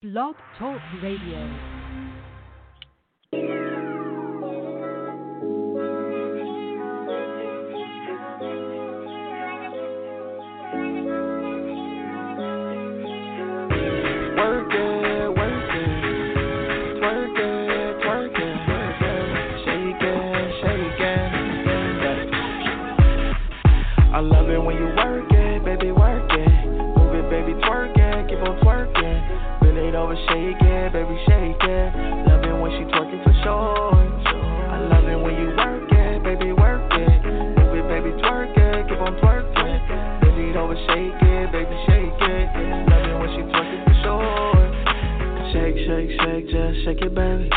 Blog Talk Radio. When you work shake, it, baby.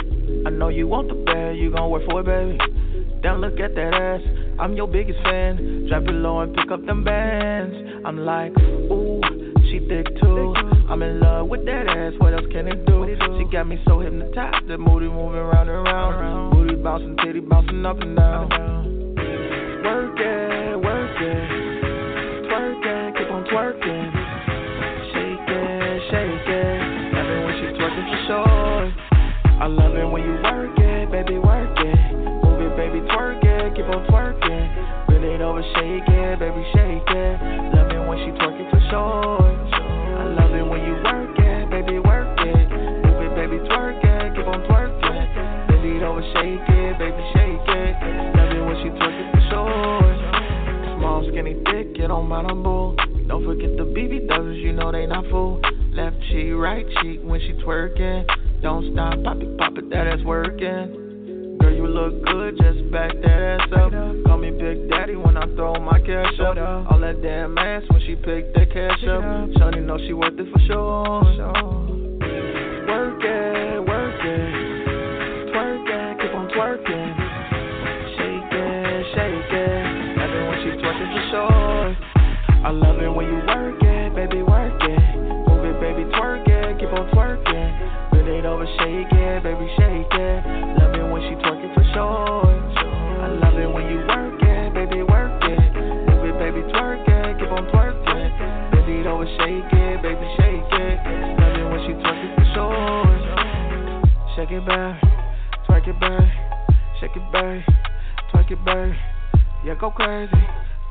I know you want the bag, you gon' work for it, baby. Damn, look at that ass. I'm your biggest fan. Drop it low and pick up them bands. I'm like, ooh, she thick too. I'm in love with that ass. What else can it do? She got me so hypnotized. The booty moving round and round. Booty bouncing, titty bouncing up and down. Shake it, baby, shake it. Love it when she twerking for sure. I love it when you work it, baby, work it. Move it, baby, twerk it, keep on twerking. Bend it over, shake it, baby, shake it. Love it when she twerking for sure. Small, skinny, thick, it don't matter, boo. Don't forget the BBWs, you know they not full. Left cheek, right cheek when she twerking. Don't stop, pop it, pop it, that ass working. Look good, just back that ass up. Call me Big Daddy when I throw my cash up. All that damn ass when she pick that cash up. Shawty know she worth it for sure. Go crazy,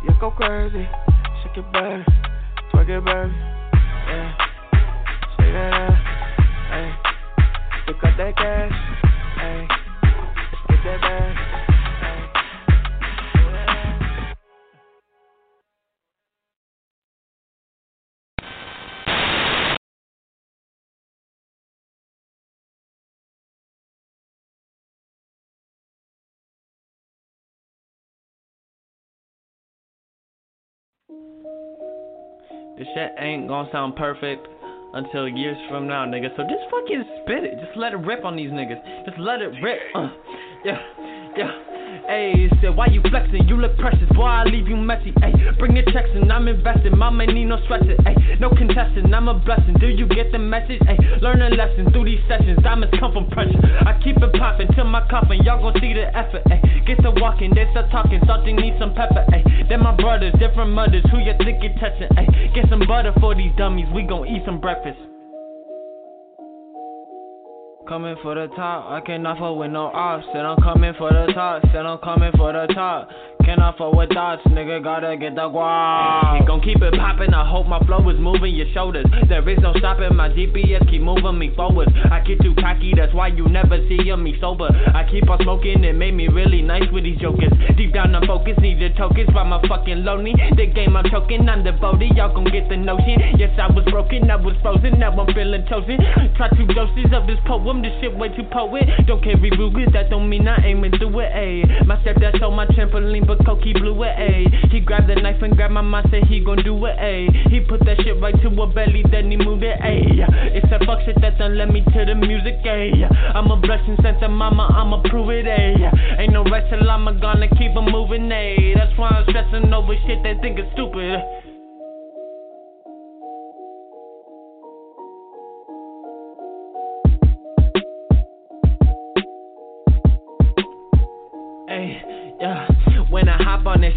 yeah, go crazy. Shake it back, twerk it back, yeah. Shake that ass, hey. Pick up that cash, shit ain't gonna sound perfect until years from now, nigga. So just fucking spit it. Just let it rip on these niggas. Just let it rip. Uh, yeah, yeah. Ayy, said why you flexing? You look precious, boy. I leave you messy. Ayy, bring the checks and I'm invested. Mama need no stressing. Ayy, no contesting. I'm a blessing. Do you get the message? Ayy, learn a lesson through these sessions. Diamonds come from pressure. I keep it popping till my coffin. Y'all gon' see the effort. Ayy, get to walking, they start talking. Salty need some pepper. Ayy, they're my brothers, different mothers. Who you think you touching? Ayy, get some butter for these dummies. We gon' eat some breakfast. Coming for the top, I cannot fuck with no ops. Said I'm coming for the top, said I'm coming for the top. Cannot fuck with thoughts, nigga, gotta get the guap. Gon' keep it poppin', I hope my flow is moving your shoulders. There is no stopping, my GPS keep moving me forward. I get too cocky, that's why you never see me sober. I keep on smoking, it made me really nice with these jokers. Deep down I'm focused, need the tokens, but my fucking lonely. The game I'm choking, I'm devoted, y'all gon' get the notion. Yes, I was broken, I was frozen, now I'm feeling chosen. Try two doses of this poem, this shit way too poet. Don't carry rugas, that don't mean I ain't through it, ayy. My stepdad told my trampoline, but Cokie blew it, ayy. He grabbed the knife and grabbed my mind, said he gon' do it, ayy. He put that shit right to her belly, then he moved it, ayy. It's that fuck shit that done led me to the music, ayy. I'm a blessing sent to mama, I'ma prove it, ayy. Ain't no rest till I'm gonna keep 'em moving, ayy. That's why I'm stressing over shit they think is stupid.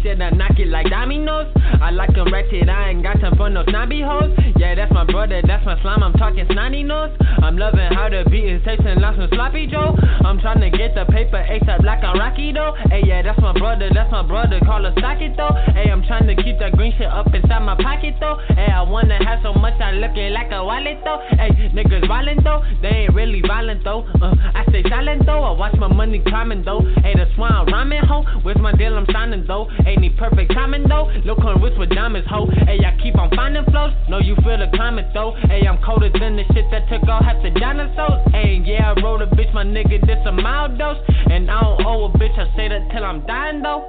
When I knock it like dominoes. I like them ratchet, I ain't got time for no snobby hoes. Yeah, that's my brother, that's my slime, I'm talking snotty nose. I'm loving how the beat is tasting like some sloppy Joe. I'm trying to get the paper ASAP like I'm Rocky though. Hey, yeah, that's my brother, that's my brother, call a socket though. Hey, I'm trying to keep that green shit up inside my pocket though. Hey, I wanna have so much, I looking like a wallet though. Hey, niggas violent though, they ain't really violent though. Uh, I stay silent though, I watch my money climbing though. Hey, that's why I'm rhyming ho. Where's my deal? I'm signing though. Ain't need perfect timing though. Look on with diamonds ho. Hey, I keep on finding flows. Know you feel the climate though. Hey, I'm colder than the shit that took out half the dinosaurs. Hey, yeah, I wrote a bitch, my nigga, this a mild dose. And I don't owe a bitch, I say that till I'm dying though.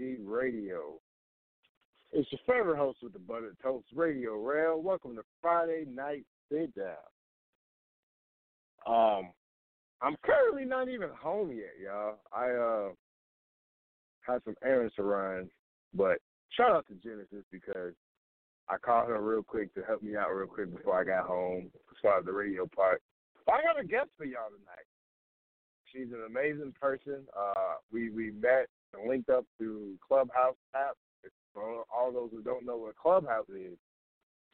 Radio. It's your favorite host with the Buttered Toast Radio Rail. Welcome to Friday Night Sit Down. Um, I'm currently not even home yet, y'all. I uh had some errands to run, but shout out to Genesis because I called her real quick to help me out real quick before I got home as far as the radio part. But I got a guest for y'all tonight. She's an amazing person. Uh, we we met linked up through Clubhouse app. For all those who don't know what Clubhouse is,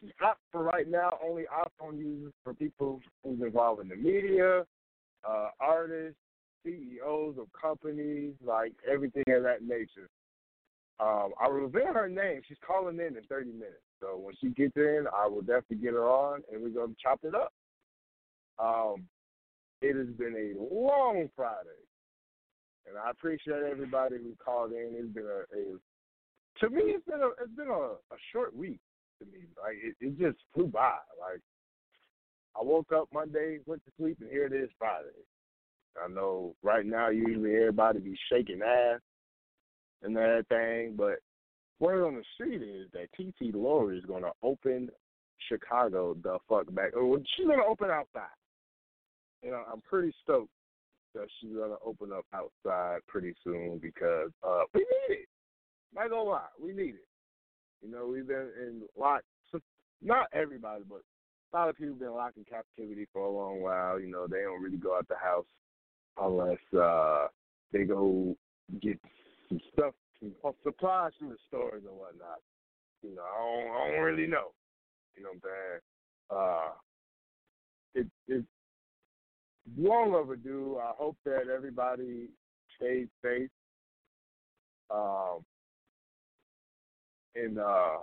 it's not for right now only iPhone users for people who's involved in the media, uh, artists, CEOs of companies, like everything of that nature. Um, I will reveal her name. She's calling in in 30 minutes. So when she gets in, I will definitely get her on, and we're gonna chop it up. Um, it has been a long Friday, and I appreciate everybody who called in. It's been a, a to me, it's been a it's been a, a short week to me. Like it, it just flew by. Like I woke up Monday, went to sleep, and here it is Friday. I know right now usually everybody be shaking ass and that thing, but word on the street is that TT Lori is to open Chicago the fuck back. Or she's to open outside. You know, I'm pretty stoked she's to open up outside pretty soon because uh, we need it. Not gonna lie, we need it. You know, we've been in lock. Not everybody, but a lot of people been locked in captivity for a long while. You know, they don't really go out the house unless uh they go get some stuff, some supplies from the stores and whatnot. You know, I don't, I don't really know. You know what I'm saying? Uh, it it's long overdue. I hope that everybody stays safe. Um, and uh,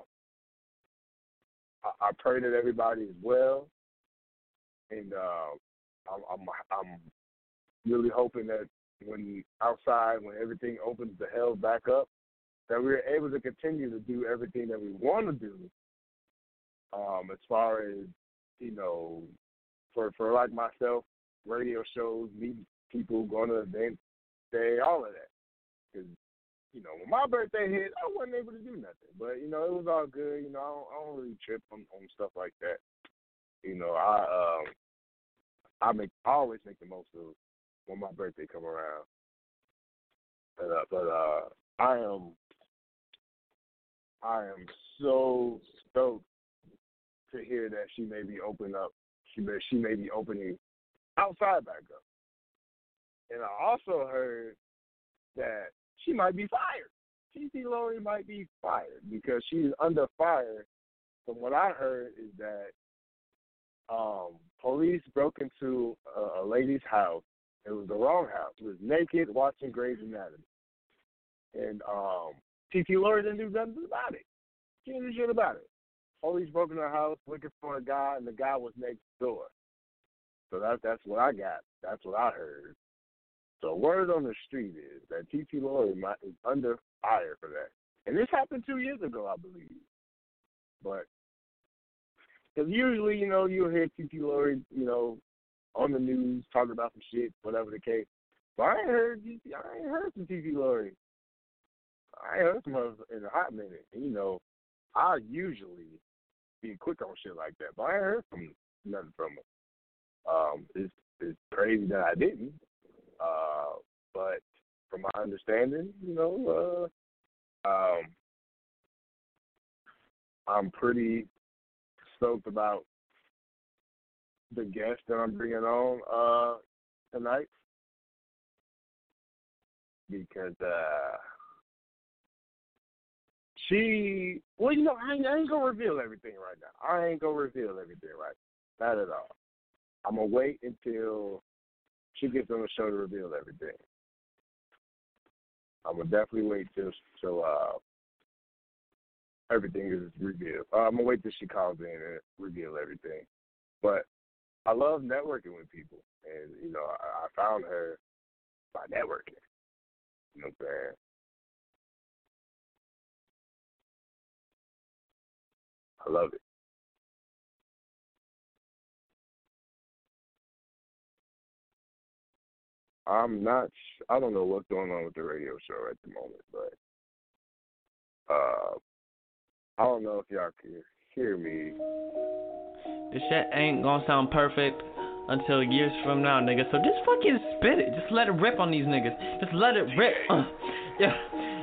I, I pray that everybody is well. And uh, I'm, I'm I'm really hoping that when outside, when everything opens the hell back up, that we're able to continue to do everything that we want to do. Um, as far as you know, for for like myself, radio shows, meeting people, going to events, day, all of that. Because you know, when my birthday hit, I wasn't able to do nothing. But you know, it was all good. You know, I don't, I don't really trip on, on stuff like that. You know, I um, I make I always make the most of when my birthday come around. But uh, but uh, I am I am so stoked to hear that she may be opening up. She may she may be opening outside back up. And I also heard that she might be fired. TT Lori might be fired because she's under fire. From what I heard is that um, police broke into a, a lady's house. It was the wrong house. It was naked, watching Grey's Anatomy, and um, TT Lori didn't do nothing about it. She didn't do shit about it. Police broke into her house looking for a guy, and the guy was next door. So that that's what I got. That's what I heard. So word on the street is that TT Lori is under fire for that, and this happened two years ago, I believe. But because usually, you know, you'll hear TT Lori, you know, on the news talking about some shit, whatever the case. But I ain't heard I ain't heard from TT Lori I ain't heard from her in a hot minute. And, You know, I usually be quick on shit like that, but I ain't heard from nothing from her. Um, it's it's crazy that I didn't. Uh, but from my understanding, you know, uh, um, I'm pretty stoked about the guest that I'm bringing on uh, tonight because uh, she, well, you know, I ain't, I ain't gonna reveal everything right now. I ain't gonna reveal everything right, not at all. I'm gonna wait until she gets on the show to reveal everything. I'm gonna definitely wait till till uh, everything is revealed. Uh, I'm gonna wait till she calls in and reveal everything. But I love networking with people, and you know, I, I found her by networking. You know what I'm saying? I love it. I'm not. I don't know what's going on with the radio show at the moment, but uh, I don't know if y'all can hear me. This shit ain't gonna sound perfect until years from now, nigga. So just fucking spit it. Just let it rip on these niggas. Just let it rip. Uh, yeah,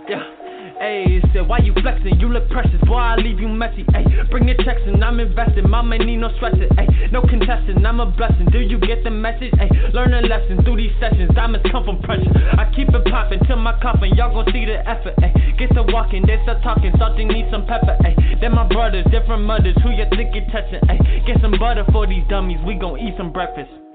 yeah. Ayy, said why you flexing? You look precious, boy. I leave you messy. Ayy, bring your checks and I'm invested. Mama need no stressing. Ayy, no contesting. I'm a blessing. Do you get the message? Ayy, learn a lesson through these sessions. Diamonds come from pressure. I keep it popping till my coffin. Y'all gon' see the effort. Ayy, get to walking, they start talking. Something need some pepper. Ayy, they're my brothers, different mothers. Who you think you touching? Ayy, get some butter for these dummies. We gon' eat some breakfast.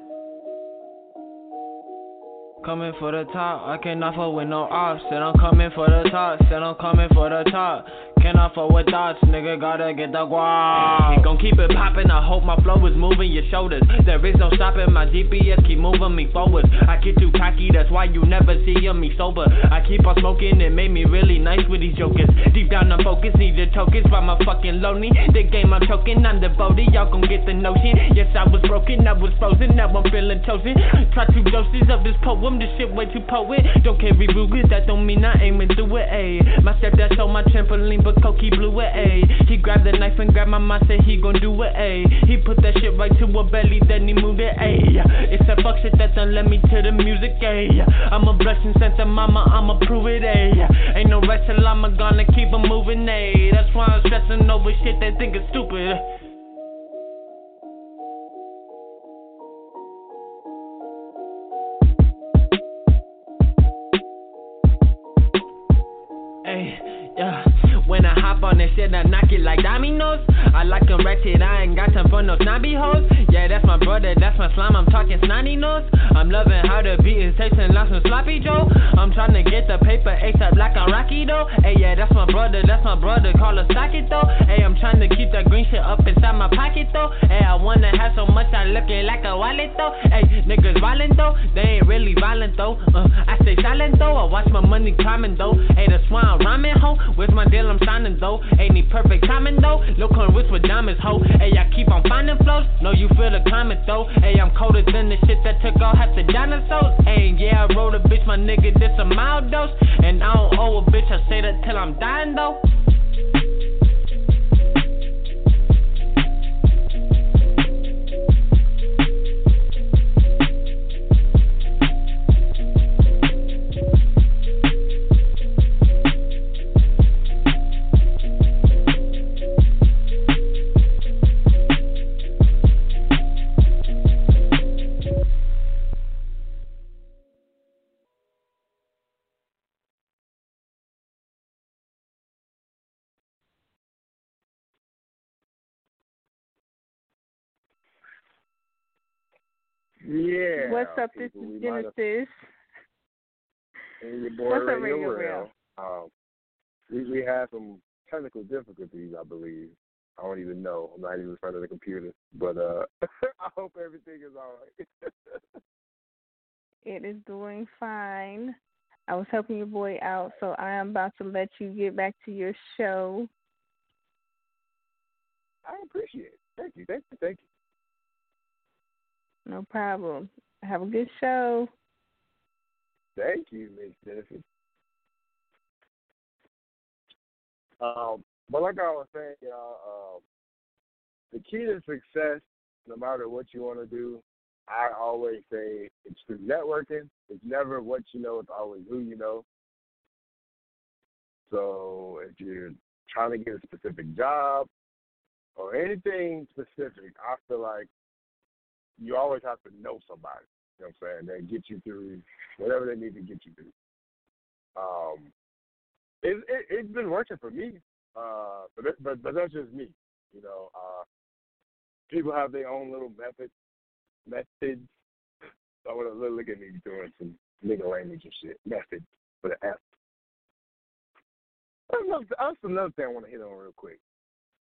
Coming for the top, I cannot fuck with no ops. Said I'm coming for the top, said I'm coming for the top. Cannot fuck with thoughts, nigga, gotta get the guap. He gon' keep it poppin', I hope my flow is moving your shoulders. There is no stopping, my GPS keep moving me forward. I get too cocky, that's why you never see me sober. I keep on smoking, it made me really nice with these jokers. Deep down I'm focused, need the tokens, but my fucking lonely. The game I'm choking, I'm devoted, y'all gon' get the notion. Yes, I was broken, I was frozen, now I'm feeling chosen. Try two doses of this poem, this shit way too poet. Don't carry rugas, that don't mean I ain't aiming through it, ayy. My stepdad on my trampoline, but he blew it, ayy. He grabbed the knife and grabbed my mind, said he gon' do it, ayy. He put that shit right to her belly, then he moved it, ayy. It's that fuck shit that done led me to the music, ayy. I'm a blessing sent to mama, I'ma prove it, ayy. Ain't no rest till I'm gonna keep on moving, ayy. That's why I'm stressing over shit they think is stupid. Shit, I knock it like dominoes. I like them ratchet, I ain't got time for no snobby hoes. Yeah, that's my brother, that's my slime, I'm talking snotty nose. I'm loving how the beat is tasting like some sloppy Joe. I'm trying to get the paper ASAP like I'm Rocky though. Hey, yeah, that's my brother, that's my brother, call a socket though. Hey, I'm trying to keep that green shit up inside my pocket though. Hey, I wanna have so much, I looking like a wallet though. Hey, niggas violent though, they ain't really violent though. Uh, I stay silent though, I watch my money climbing though. Hey, that's why I'm rhyming ho. Where's my deal? I'm signing though. Ain't need perfect timing though. Look on wrist with diamonds ho. Hey, I keep on finding flows. No, you feel the climate though. Hey, I'm colder than the shit that took out half the dinosaurs. Hey, yeah, I wrote a bitch, my nigga, this a mild dose. And I don't owe a bitch, I say that till I'm dying though. Yeah. What's up? This is have- Genesis. And your boy What's up, Radio Radio Real. Um, we we had some technical difficulties, I believe. I don't even know. I'm not even in front of the computer, but uh, I hope everything is all right. It is doing fine. I was helping your boy out, so I am about to let you get back to your show. I appreciate it. Thank you, thank you, thank you. No problem. Have a good show. Thank you, Miss Jennifer. Um, but like I was saying, y'all, um, the key to success, no matter what you want to do, I always say it's through networking. It's never what you know; it's always who you know. So if you're trying to get a specific job or anything specific, I feel like you always have to know somebody. You know what I'm saying? That get you through whatever they need to get you through. Um, it, it it's been working for me, uh, but it, but but that's just me. You know, uh, people have their own little methods methods. I want to look at me doing some nigga language and shit. Methods for the F. That's another thing I want to hit on real quick.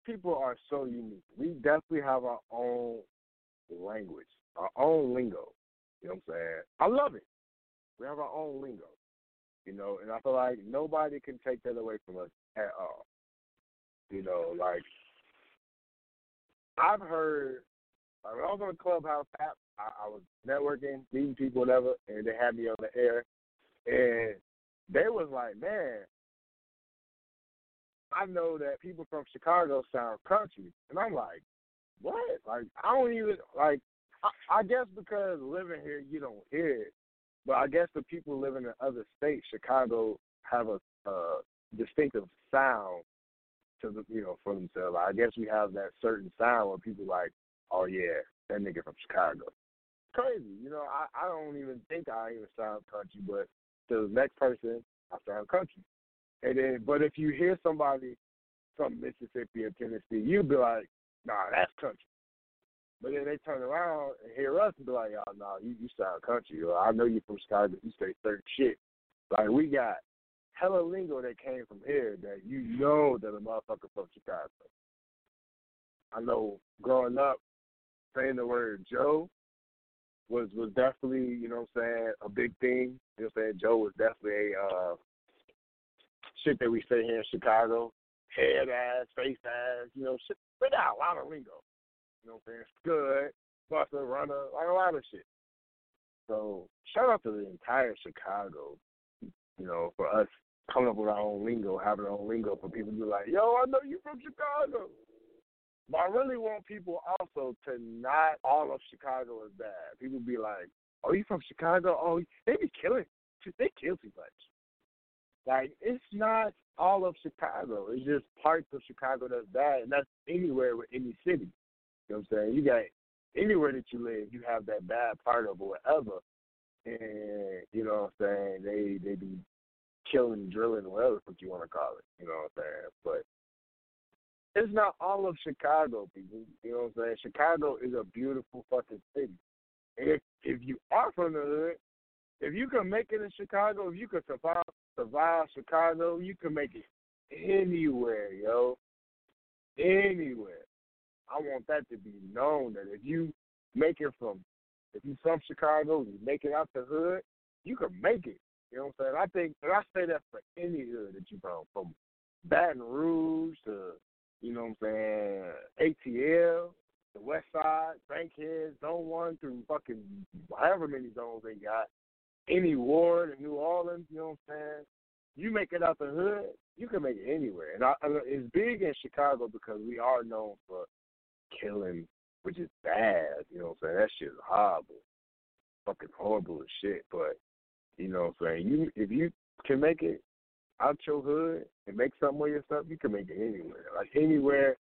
People are so unique. We definitely have our own language, our own lingo. You know what I'm saying? I love it. We have our own lingo. You know, and I feel like nobody can take that away from us at all. You know, like I've heard like when I was on the Clubhouse app, I, I was networking, meeting people, whatever, and they had me on the air, and they was like, "Man, I know that people from Chicago sound country," and I'm like, "What? Like, I don't even like." I, I guess because living here, you don't hear it, but I guess the people living in other states, Chicago, have a, a distinctive sound to the you know for themselves. I guess we have that certain sound where people like, oh yeah, that nigga from Chicago. Crazy, you know. I I don't even think I even sound country, but to the next person, I sound country. And then, but if you hear somebody from Mississippi or Tennessee, you'd be like, nah, that's country. But then they turn around and hear us and be like, oh, no, you, you sound country. Or I know you're from Chicago, you say certain shit. Like, we got hella lingo that came from here that you know that a motherfucker from Chicago. I know growing up, saying the word Joe was was definitely, you know what I'm saying, a big thing. You know what I'm saying? Joe was definitely a uh, shit that we say here in Chicago. Head ass, face ass, you know, shit. But out a lot of lingo. You know what I'm saying? Good, buster, runner, like a lot of shit. So shout out to the entire Chicago, you know, for us coming up with our own lingo, having our own lingo for people to be like, yo, I know you from Chicago. But I really want people also to not all of Chicago is bad. People be like, "Oh, you from Chicago? Oh, they be killing. They kill too much." Like it's not all of Chicago. It's just parts of Chicago that's bad, and that's anywhere with any city. You know what I'm saying? You got anywhere that you live, you have that bad part of whatever, and you know what I'm saying? They they be killing, drilling, whatever what you want to call it. You know what I'm saying? But it's not all of Chicago, people. You know what I'm saying? Chicago is a beautiful fucking city. If if you are from the hood, if you can make it in Chicago, if you can survive survive Chicago, you can make it anywhere, yo. Anywhere. I want that to be known that if you make it from if you from Chicago, you make it out the hood, you can make it. You know what I'm saying? I think and I say that for any hood that you from, from Baton Rouge to you know what I'm saying, ATL, the West Side, Bankhead, Zone One through fucking however many zones they got, any ward in New Orleans, you know what I'm saying? You make it out the hood, you can make it anywhere. And I, I, it's big in Chicago because we are known for killing, which is bad. You know what I'm saying? That shit is horrible, fucking horrible as shit. But you know what I'm saying? You if you can make it out your hood and make something of yourself, you can make it anywhere. Like anywhere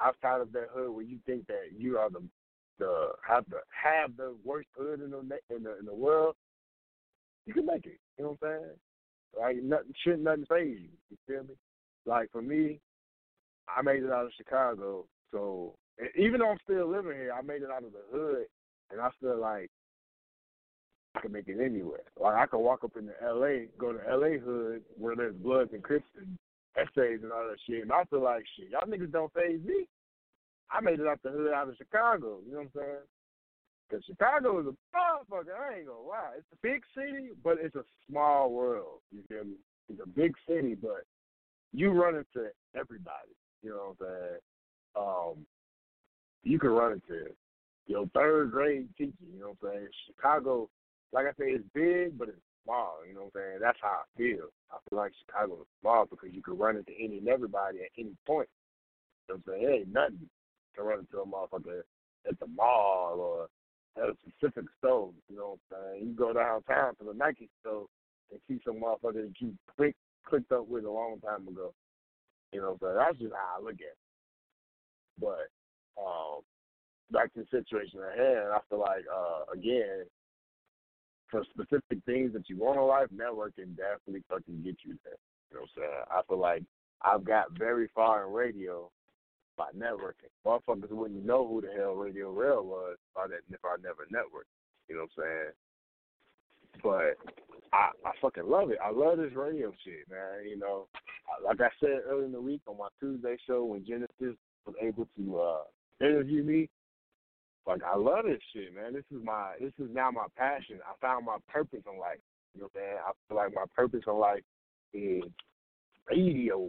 outside of that hood where you think that you are the the have the have the worst hood in the in the in the world, you can make it. You know what I'm saying? Like nothing shouldn't nothing phase you. You feel me? Like for me, I made it out of Chicago, so even though I'm still living here, I made it out of the hood, and I feel like I can make it anywhere. Like I can walk up into L.A., go to L.A. hood where there's Bloods and Crips and essays and all that shit, and I feel like shit. Y'all niggas don't phase me. I made it out the hood out of Chicago. You know what I'm saying? Because Chicago is a motherfucker. I ain't gonna lie. It's a big city, but it's a small world. You feel me? It's a big city, but you run into everybody. You know what I'm saying? Um, you can run into your third grade teacher. You know what I'm saying? Chicago like I say, it's big, but it's small. You know what I'm saying? That's how I feel. I feel like Chicago is small because you can run into any and everybody at any point. You know what I'm saying? It ain't nothing to run into a motherfucker at the mall or at a specific store. You know what I'm saying? You go downtown to the Nike store and see some motherfucker that you click, clicked up with a long time ago. You know saying? That's just how I look at it. But um, back to the situation at hand, I feel like uh, again, for specific things that you want in life, networking definitely fucking get you there. You know what I'm saying? I feel like I've got very far in radio by networking. Motherfuckers wouldn't know who the hell Radio Rail was if I, if I never networked. You know what I'm saying? But I I fucking love it. I love this radio shit, man. You know, like I said earlier in the week on my Tuesday show when Genesis was able to uh interview me, like I love this shit, man. This is my this is now my passion. I found my purpose in life. You know what I'm saying? I feel like my purpose in life is radio.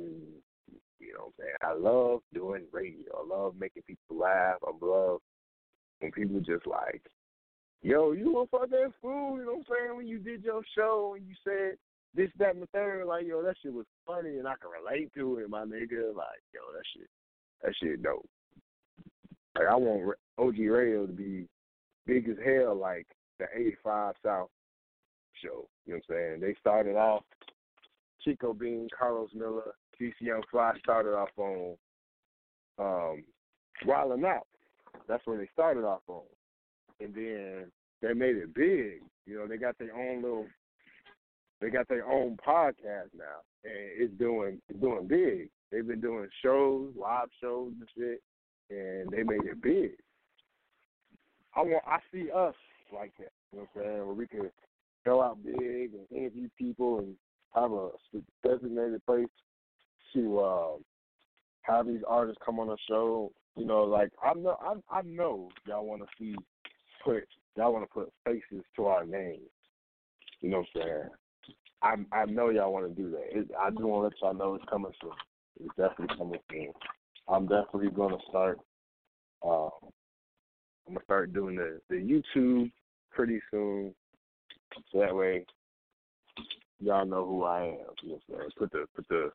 You know what I'm saying? I love doing radio. I love making people laugh. I love when people just like, yo, you a fucking fool, you know what I'm saying? When you did your show and you said this, that, and the third, like, yo, that shit was funny and I can relate to it, my nigga. Like, yo, that shit, that shit dope. Like, I want OG Radio to be big as hell, like the 85 South show. You know what I'm saying? They started off Chico Bean, Carlos Miller, DC Young Fly started off on um Wildin' Out. That's where they started off on. And then they made it big. You know, they got their own little they got their own podcast now. And it's doing it's doing big. They've been doing shows, live shows and shit, and they made it big. I want I see us like that. You know what I'm saying? Where we can go out big and interview people and have a designated place to uh, have these artists come on the show. You know, like I know I I know y'all want to see put y'all want to put faces to our names. You know what I'm saying? I I know y'all want to do that. It, I just want to let y'all know it's coming soon. It's definitely coming soon. I'm definitely going to start. Um, I'm gonna start doing the the YouTube pretty soon, so that way y'all know who I am. You know? Put the put the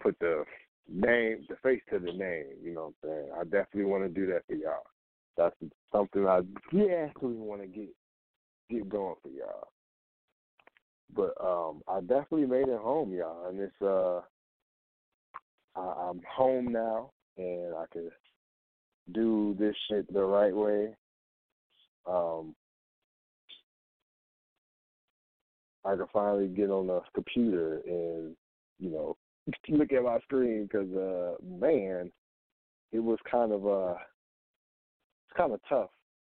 put the name, the face to the name. You know what I'm saying? I definitely want to do that for y'all. That's something I definitely want to get get going for y'all. But um, I definitely made it home, y'all, and it's uh, I, I'm home now, and I can do this shit the right way. Um, I can finally get on the computer and you know look at my screen because uh, man, it was kind of uh, it's kind of tough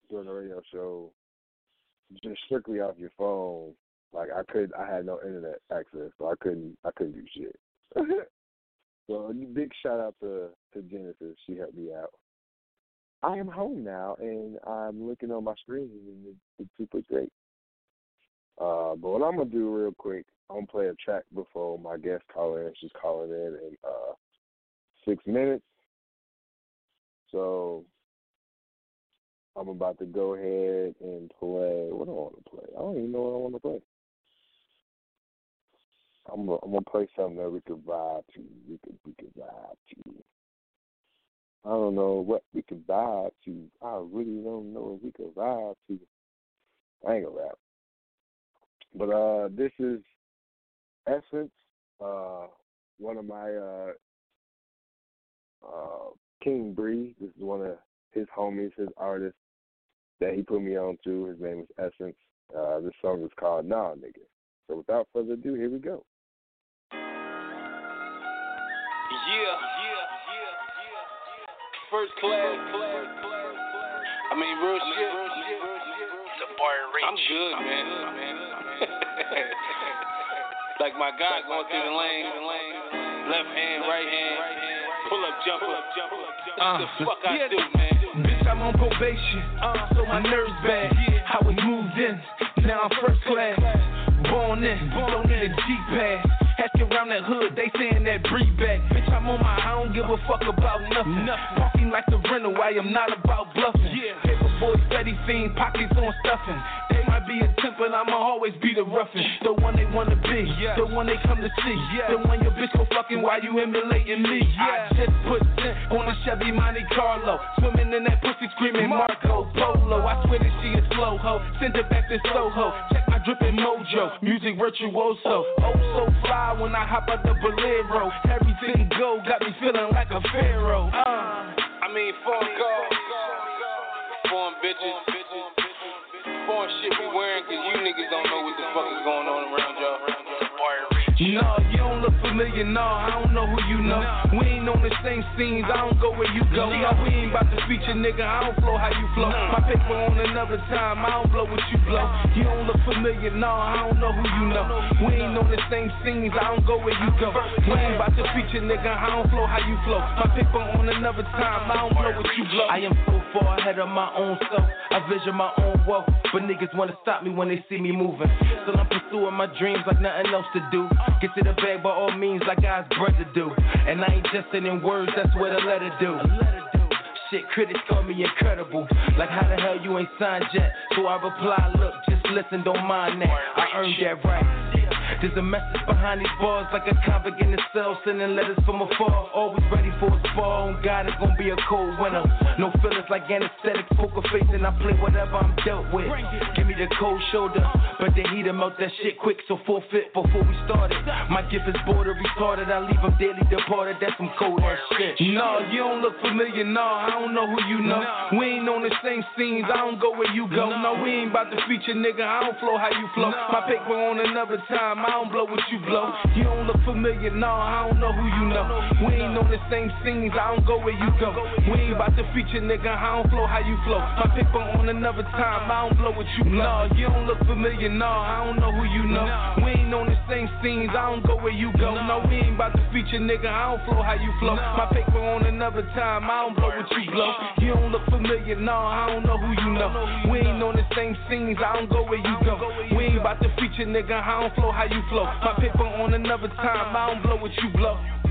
doing a radio show just strictly off your phone. Like I could, I had no internet access, so I couldn't, I couldn't do shit. so big shout out to to Genesis, she helped me out. I am home now, and I'm looking on my screen, and it's, it's super great. Uh, but what I'm gonna do real quick, I'm gonna play a track before my guest call in. She's calling in in uh, six minutes. So I'm about to go ahead and play. What do I want to play? I don't even know what I want to play. I'm gonna, I'm gonna play something that we could vibe to. We could we could vibe to. I don't know what we could vibe to. I really don't know if we could vibe to. I ain't gonna rap. But uh, this is Essence, uh, one of my uh, uh, King Bree. This is one of his homies, his artist that he put me on to. His name is Essence. Uh, this song is called Nah Nigga. So without further ado, here we go. Yeah, yeah, yeah, yeah. First class, class, class. I mean, real shit. The bar rich. I'm good, man. like my guy going through the lane, left hand, right hand, pull up, jump up, jump up. Uh, the fuck I yeah. do, man. Bitch, I'm on probation, uh, so my nerves bad. I was moved in, now I'm first class. Born in, don't need a G-pad. Asking around that hood, they saying that breed back. Bitch, I'm on my, I don't give a fuck about nothing. nothing. Walking like the rental, why I am not about bluffing. Yeah. Paper boy, steady fiend, pockets on stuffing. They might be a temp, but I'ma always be the roughing. The one they wanna be, yeah. the one they come to see. Yeah. The one your bitch go fucking while you emulating me. Yeah. I just put 10 on a Chevy Monte Carlo. Swimming in that pussy screaming Marco Polo. I swear that she is slow ho. Send it back to Soho. Check my dripping mojo. Music virtuoso. Oh, so fly when I hop out the Bolero. Everything go, got me feeling like a pharaoh. Uh. I mean, phone calls, foreign bitches, foreign shit we wearing, cause you niggas don't know what the fuck is going on around y'all. No, you don't look familiar, no, I don't know who you know. We ain't on the same scenes, I don't go where you go. No, we ain't about to feature, nigga, I don't flow how you flow. My paper on another time, I don't blow what you blow. You don't look familiar, no, I don't know who you know. We ain't on the same scenes, I don't go where you go. We ain't about to feature, nigga, I don't flow how you flow. My paper on another time, I don't blow what you blow. I am so far ahead of my own self, I vision my own wealth. But niggas wanna stop me when they see me moving. So I'm pursuing my dreams like nothing else to do. Get to the bag by all means, like God's brother to do. And I ain't just in words, that's what a letter do. Shit, critics call me incredible. Like, how the hell you ain't signed yet? So I reply, look, just listen, don't mind that. I earned that right. There's a message behind these bars, like a convict in the cell, sending letters from afar. Always ready for a spar. On God, it's gonna be a cold winter. No feelings like anesthetic, poker face, and I play whatever I'm dealt with. Give me the cold shoulder, but the heat melt that shit quick, so forfeit before we started. My gift is border retarded, I leave them daily departed. That's some cold ass shit. No, you don't look familiar, no, I don't know who you know. We ain't on the same scenes, I don't go where you go. No, we ain't about to feature, nigga, I don't flow how you flow. My paper on another time, I don't blow what you blow. You don't look familiar, nah, I don't know who you know. We ain't on the same scenes, I don't go where you go. We ain't about to feature, nigga, I don't flow how you flow. My paper on another time, I don't blow what you blow. You don't look familiar, nah, I don't know who you know. We ain't on the same scenes, I don't go where you go. No, we ain't about to feature, nigga, I don't flow how you flow. My paper on another time, I don't blow what you blow. You don't look familiar, nah, I don't know who you know. We ain't on the same scenes, I don't go where you go. We ain't about to feature, nigga, I don't flow how you flow. My paper on another time, I don't blow what you blow.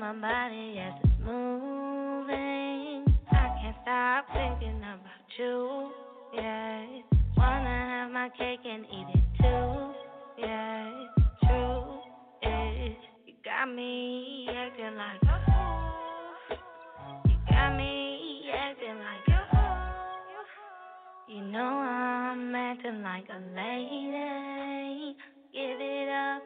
how my body yes it's moving. I can't stop thinking about you. Yeah, wanna have my cake and eat it too. Yeah, true is you got me acting like a fool. You got me acting like a fool. You know I'm acting like a lady. Give it up.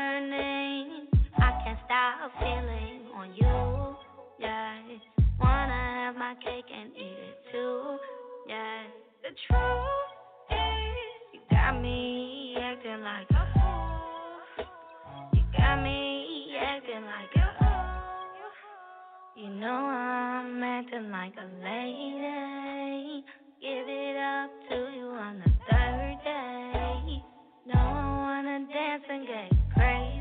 without feeling on you. yeah. wanna have my cake and eat it too. yeah. the truth is you got me acting like a fool. You got me acting like a fool. You know I'm acting like a lady. Give it up to you on the third day. No, I wanna dance and get crazy.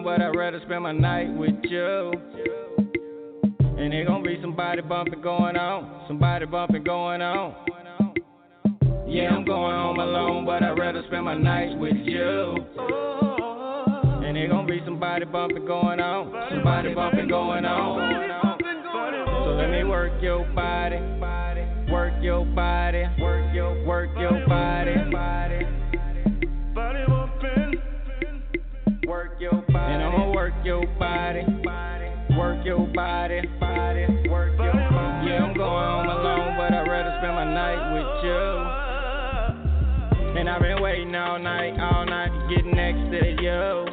Home but I'd rather spend my night with you. And there gonna be somebody bumping going on, somebody bumping going on. Yeah, I'm going home alone, but I'd rather spend my night with you. And there gonna be somebody bumping going on, somebody bumping going on. So let me work your body, work your body, work your, work your body, your body, work your body, body, work your body. Yeah, I'm going home alone, but I'd rather spend my night with you. And I've been waiting all night, all night to get next to you.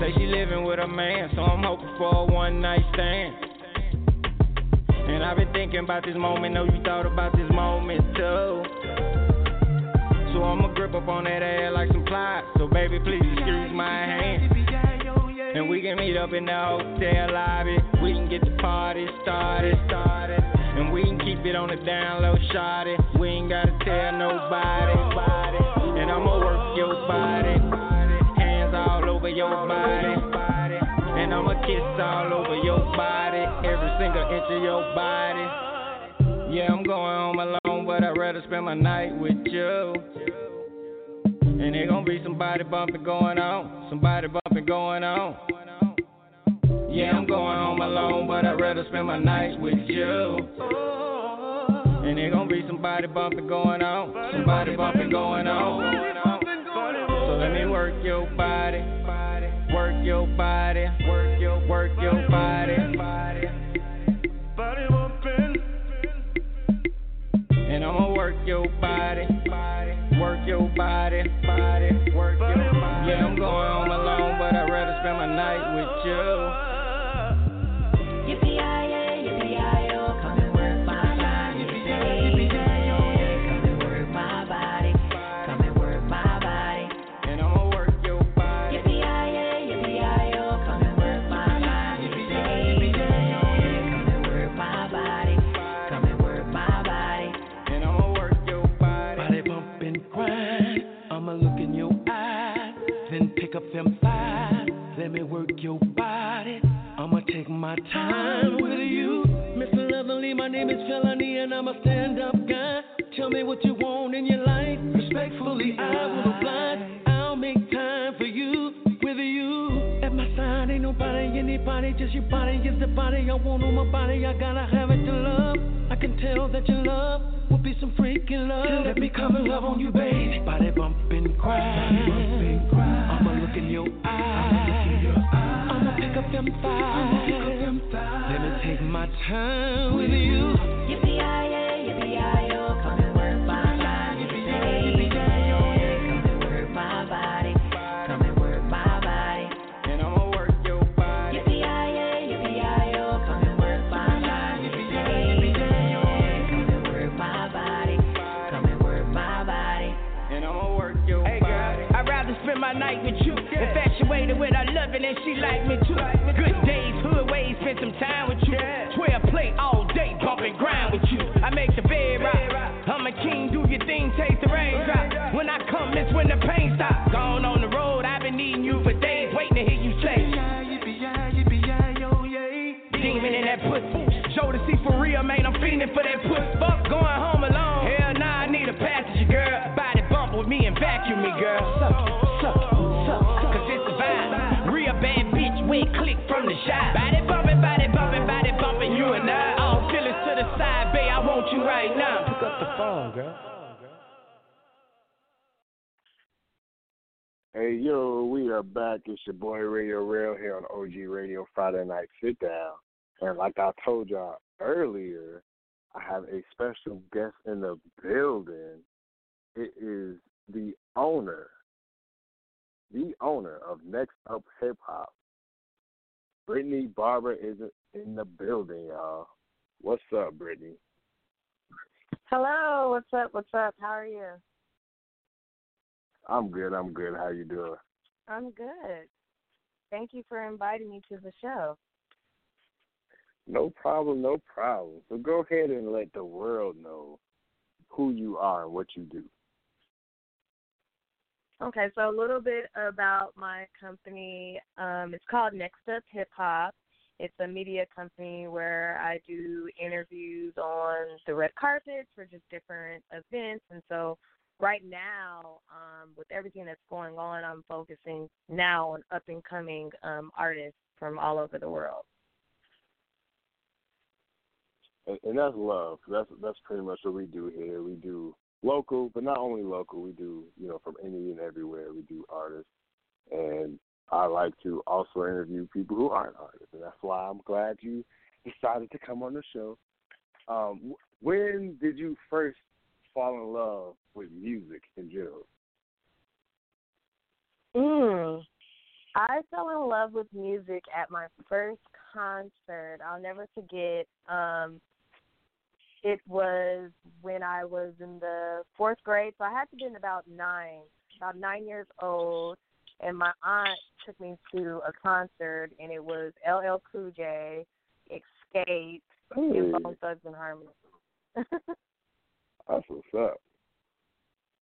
Say she living with a man, so I'm hoping for a one night stand. And I've been thinking about this moment, know you thought about this moment too. So I'ma grip up on that ass like some plies. So baby, please excuse my hand. And we can meet up in the hotel lobby. We can get the party started, started. And we can keep it on the down low, shawty. We ain't gotta tell nobody. And I'ma work your body, hands all over your body. And I'ma kiss all over your body, every single inch of your body. Yeah, I'm going home alone, but I'd rather spend my night with you. And there gonna be somebody bumping going on, somebody bumping going on. Yeah, I'm going home alone, but I'd rather spend my nights with you. And there gonna be somebody bumping going on, somebody bumping going on. So let me work your body, work your body, work your, work your body. And I'ma work your body, your body, body, work your body. Yeah, I'm going home alone, but I'd rather spend my night your body. I'ma take my time with you. Mr. Lovely, my name is Felony, and I'm a stand up guy. Tell me what you want in your life. Respectfully, I will oblige. I'll make time for you, with you. At my side, ain't nobody, anybody, just your body is the body I want on my body. I gotta have it to love. I can tell that your love will be some freaking love. Let me come and love on you, baby. Body bump and cry. Let me take my time with you. And she like me too. Good days, hood ways, spend some time with you. 12 play all day, bump and grind with you. I make the bed rock. I'm a king, do your thing, taste the raindrop. When I come, it's when the pain stops. Gone on the road, I've been needing you for days, waiting to hear you say. Demon in that pussy. Show to see for real, man, I'm feeling for that pussy. Fuck going home alone. Hell nah, I need a passenger, girl. Body bump with me and vacuum me, girl. From the shot. Body bumping, body bumping, body bumping, you and I. All feelings to the side, babe, I want you right now. Pick up the phone, girl. Hey yo, we are back. It's your boy Radio Rail here on OG Radio Friday Night Sit Down. And like I told y'all earlier, I have a special guest in the building. It is the owner, the owner of Next Up Hip Hop. Brittany Barber is in the building, y'all. What's up, Brittany? Hello, what's up? What's up? How are you? I'm good. I'm good. How you doing? I'm good. Thank you for inviting me to the show. No problem. No problem. So go ahead and let the world know who you are and what you do. Okay, so a little bit about my company. Um, it's called Next Up Hip Hop. It's a media company where I do interviews on the red carpets for just different events. And so right now, um, with everything that's going on, I'm focusing now on up and coming um, artists from all over the world. And, and that's love. That's that's pretty much what we do here. We do local, but not only local. We do you know from any and everywhere. We do artists, and I like to also interview people who aren't artists, and that's why I'm glad you decided to come on the show. Um, when did you first fall in love with music in general? Mm. I fell in love with music at my first concert. I'll never forget. Um, it was when I was in the fourth grade, so I had to been about nine, about nine years old, and my aunt took me to a concert, and it was LL Cool J, Xscape, Hey. and Bone Thugs and Harmony. That's what's up.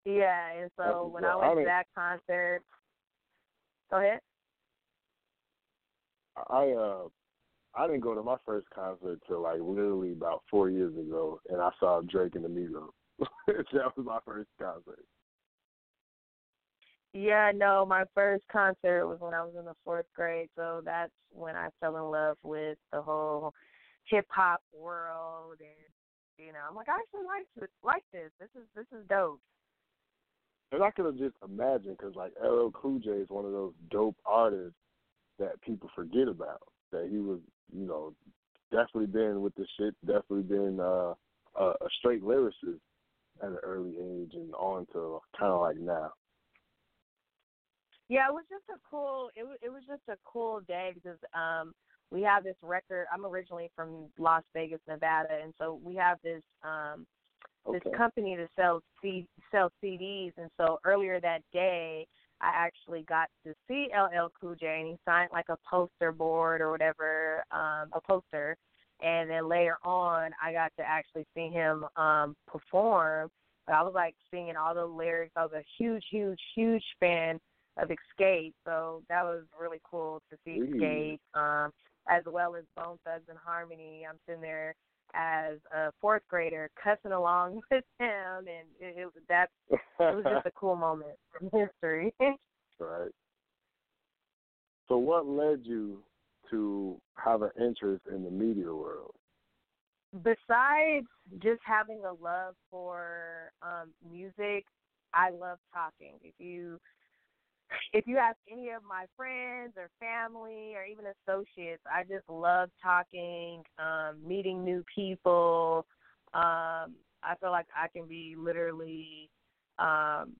yeah, and so when. I I went to that concert, go ahead. I uh I didn't go to my first concert till like literally about four years ago, and I saw Drake and the Migos. that was my first concert. Yeah, no, my first concert was when I was in the fourth grade, so that's when I fell in love with the whole hip hop world, and you know, I'm like, I actually like this, like this. This is this is dope. And I could have just imagined because like LL Cool J is one of those dope artists that people forget about. That he was, you know, definitely been with the shit, definitely been uh, a, a straight lyricist at an early age and on to kind of like now. Yeah, it was just a cool. It was it was just a cool day because um we have this record. I'm originally from Las Vegas, Nevada, and so we have this um Okay. this company that sells C- sells CDs, and so earlier that day, I actually got to see LL Cool J, and he signed like a poster board or whatever, um, a poster, and then later on, I got to actually see him um perform. But I was like singing all the lyrics. I was a huge, huge, huge fan of Xscape, so that was really cool to see. Xscape, um, as well as Bone Thugs and Harmony. I'm sitting there as a fourth grader cussing along with him, and it, it that it was just a cool moment in history. right. So, what led you to have an interest in the media world? Besides just having a love for um music, I love talking. If you if you ask any of my friends or family or even associates, I just love talking, um, meeting new people. Um, I feel like I can be literally um,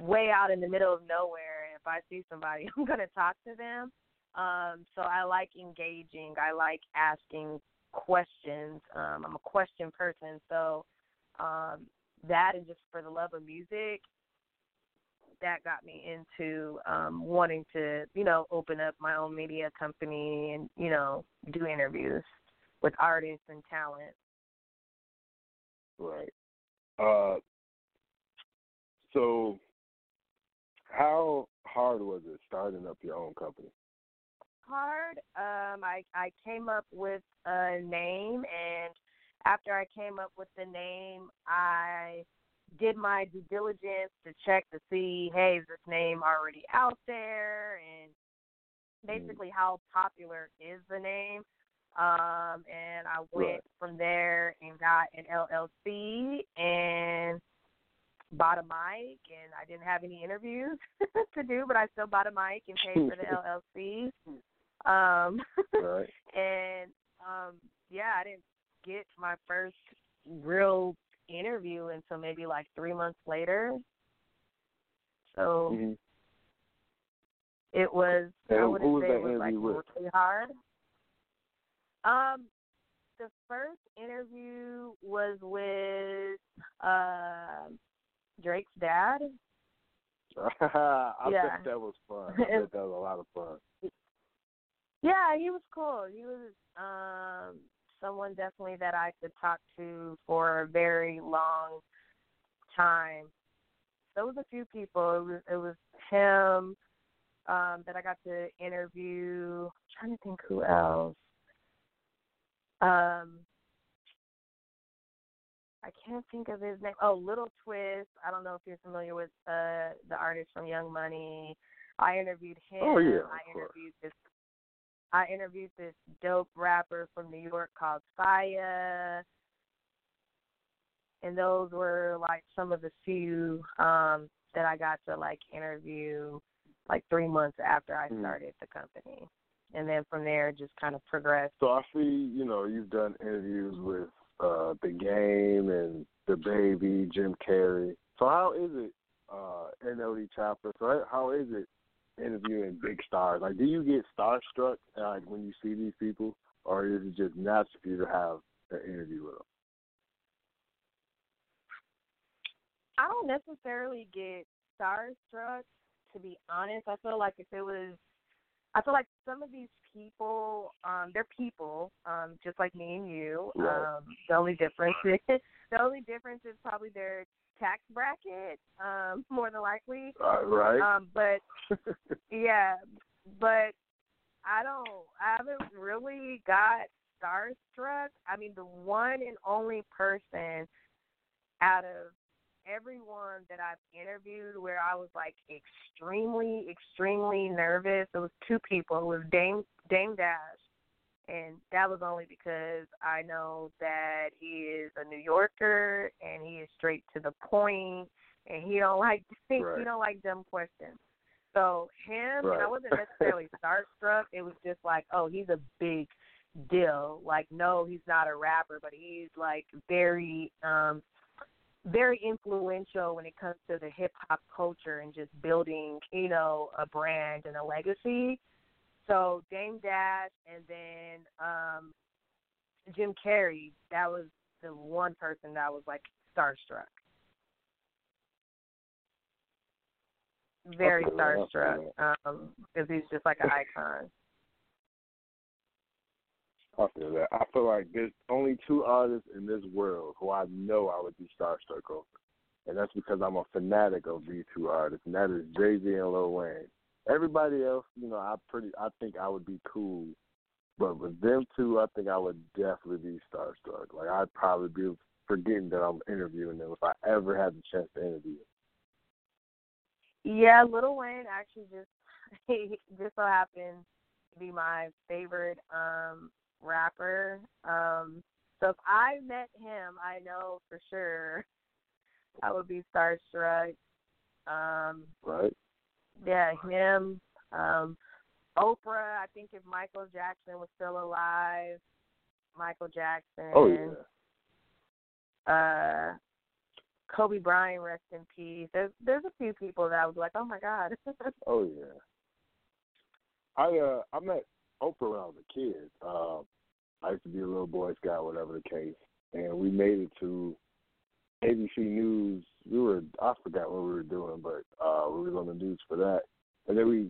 way out in the middle of nowhere. If I see somebody, I'm going to talk to them. Um, so I like engaging. I like asking questions. Um, I'm a question person. So um, that and just for the love of music, that got me into um wanting to you know open up my own media company and you know do interviews with artists and talent Right. Uh, so, how hard was it starting up your own company? hard um i i came up with a name and after i came up with the name i did my due diligence to check to see hey is this name already out there and basically how popular is the name um and i went Right. from there and got an llc and bought a mic and i didn't have any interviews to do but i still bought a mic and paid for the llc um Right. and um yeah i didn't get my first real interview until maybe like three months later so hmm it was i wouldn't was say it was like with? really hard um the first interview was with uh, drake's dad I Yeah. bet that was fun. I bet that was a lot of fun. Yeah, he was cool. He was um someone definitely that I could talk to for a very long time. There was a few people. It was it was him um, that I got to interview. I'm trying to think who else. Um, I can't think of his name. Oh, Lil Twist. I don't know if you're familiar with uh the artist from Young Money. I interviewed him. Oh, yeah, I course. interviewed this I interviewed this dope rapper from New York called Faya. And those were like some of the few um that I got to like interview like three months after I Mm. started the company. And then from there just kind of progressed. So I see, you know, you've done interviews with uh the game and DaBaby, Jim Carrey. So how is it, uh, NLE Choppa? So how is it interviewing big stars? Like do you get starstruck uh, like when you see these people or is it just natural for you to have an interview with them? I don't necessarily get starstruck, to be honest. I feel like if it was, I feel like some of these people, um, they're people, um, just like me and you. Right. Um, the only difference is the only difference is probably their tax bracket, um, more than likely. Uh, right? Um, but yeah, but I don't. I haven't really got starstruck. I mean, the one and only person out of everyone that I've interviewed where I was like extremely, extremely nervous. It was two people. It was Dame Dame Dash, and that was only because I know that he is a New Yorker and he is straight to the point, and he don't like he Right. don't like dumb questions. So him, and I wasn't necessarily starstruck. It was just like, oh, he's a big deal. Like, no, he's not a rapper, but he's like very, um, very influential when it comes to the hip hop culture and just building, you know, a brand and a legacy. So Dame Dash and then um Jim Carrey, that was the one person that was like starstruck. Very I feel that, I feel starstruck. Um, because he's just like an icon. Feel that. I feel like there's only two artists in this world who I know I would be starstruck over. And that's because I'm a fanatic of these two artists, and that is Jay Z and Lil Wayne. Everybody else, you know, I pretty I think I would be cool. But with them two I think I would definitely be starstruck. Like I'd probably be forgetting that I'm interviewing them if I ever had the chance to interview them. Yeah, Lil Wayne actually just just so happened to be my favorite um rapper. Um so if I met him, I know for sure I would be starstruck. Um Right? yeah, him. Um Oprah, I think if Michael Jackson was still alive, Michael Jackson. Oh yeah. uh Kobe Bryant, rest in peace. There's there's a few people that I was like, oh my god. Oh yeah. I uh I met Oprah I was a kid. Uh, I used to be a little boy scout, whatever the case, and we made it to ABC News. We were I forgot what we were doing, but uh we was on the news for that. And then we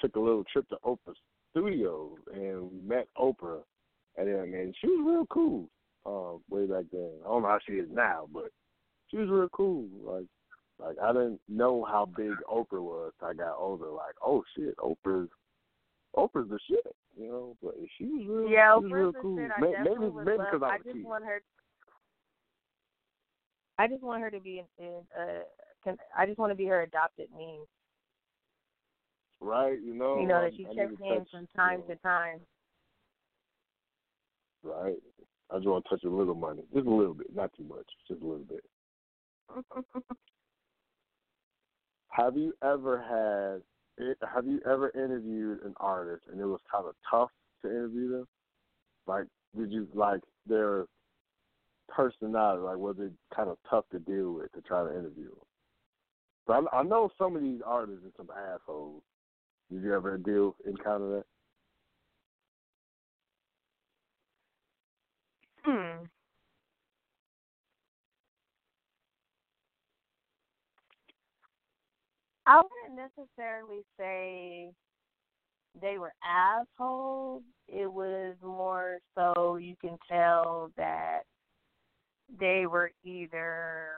took a little trip to Oprah's studio and we met Oprah and then man, she was real cool. Um, way back then. I don't know how she is now, but she was real cool. Like like I didn't know how big Oprah was. I got older. Like, oh shit, Oprah's Oprah's the shit, you know. But she was real. yeah, she was real cool. shit. I May- definitely maybe maybe because I I just want her. I just want her to be in. in uh, can, I just want to be her adopted niece. right? You know, you know that she I checks in from time you to time. Right. I just want to touch a little money, just a little bit, not too much, just a little bit. Have you ever had? Have you ever interviewed an artist and it was kind of tough to interview them? Like, did you like their personality? Like, was it kind of tough to deal with to try to interview them? So I, I know some of these artists are some assholes. Did you ever deal encounter that? Hmm. I wouldn't necessarily say they were assholes. It was more so you can tell that they were either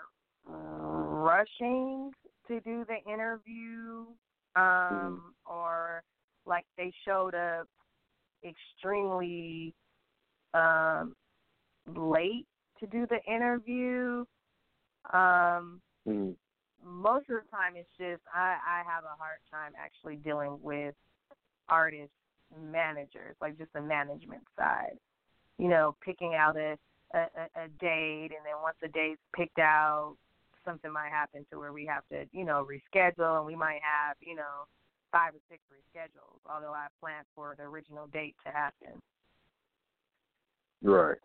rushing to do the interview um or like they showed up extremely um late to do the interview um Mm. Most of the time it's just I I have a hard time actually dealing with artist managers, like just the management side. You know, picking out a a, a date and then once the date's picked out, something might happen to where we have to, you know, reschedule and we might have, you know, five or six reschedules, although I planned for the original date to happen. Right.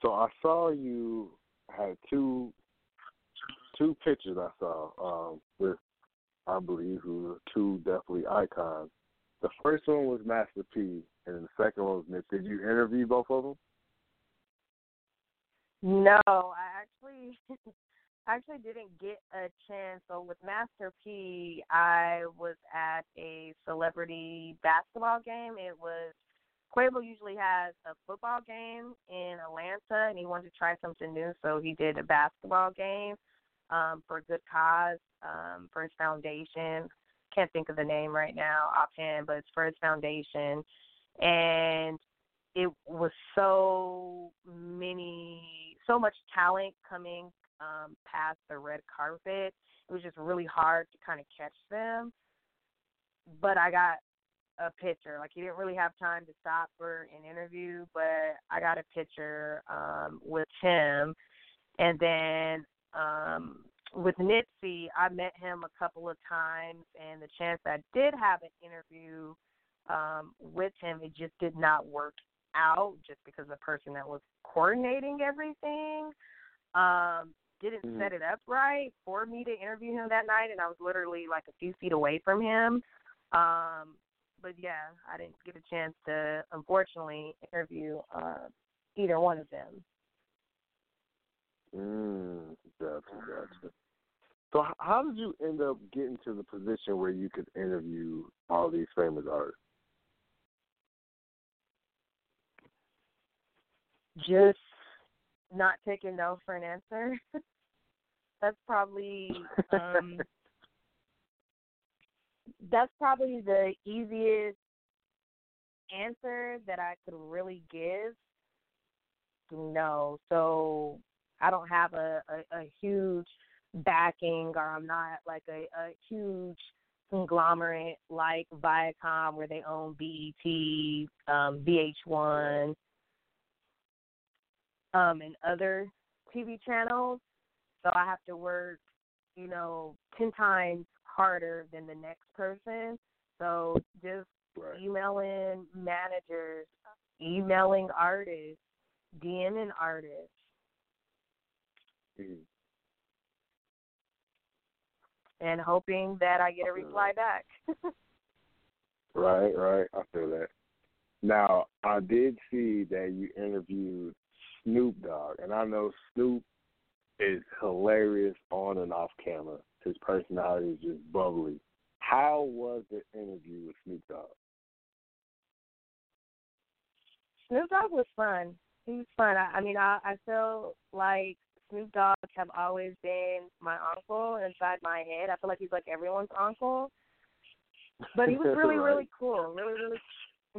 So I saw you had two two pictures I saw um, with I believe who were two definitely icons. The first one was Master P, and the second one was Nip. Did you interview both of them? No, I actually I actually didn't get a chance. So with Master P, I was at a celebrity basketball game. It was Quavo usually has a football game in Atlanta, and he wanted to try something new, so he did a basketball game um, for a good cause um, for his foundation. Can't think of the name right now offhand, but it's for his foundation, and it was so many, so much talent coming um, past the red carpet. It was just really hard to kind of catch them. But I got a picture. Like he didn't really have time to stop for an interview, but I got a picture um with him and then um with Nipsey, I met him a couple of times and the chance I did have an interview um with him, it just did not work out just because the person that was coordinating everything um didn't Mhm. set it up right for me to interview him that night and I was literally like a few feet away from him. Um but yeah, I didn't get a chance to unfortunately interview uh either one of them. Mm, gotcha, gotcha. So how did you end up getting to the position where you could interview all these famous artists? Just not taking no for an answer. that's probably um that's probably the easiest answer that I could really give. No. So I don't have a, a, a huge backing or I'm not like a, a huge conglomerate like Viacom where they own BET, um, VH1, um, and other TV channels. So I have to work, you know, ten times harder than the next person. So just emailing managers, emailing artists, DMing artists. Mhm. and hoping that I get a reply back. Right, right. I feel that. Now, I did see that you interviewed Snoop Dogg, and I know Snoop is hilarious on and off camera. His personality is just bubbly. How was the interview with Snoop Dogg? Snoop Dogg was fun. He was fun. I, I mean, I, I feel like Snoop Dogg have always been my uncle inside my head. I feel like he's like everyone's uncle. But he was really, Right. really cool. Really, really,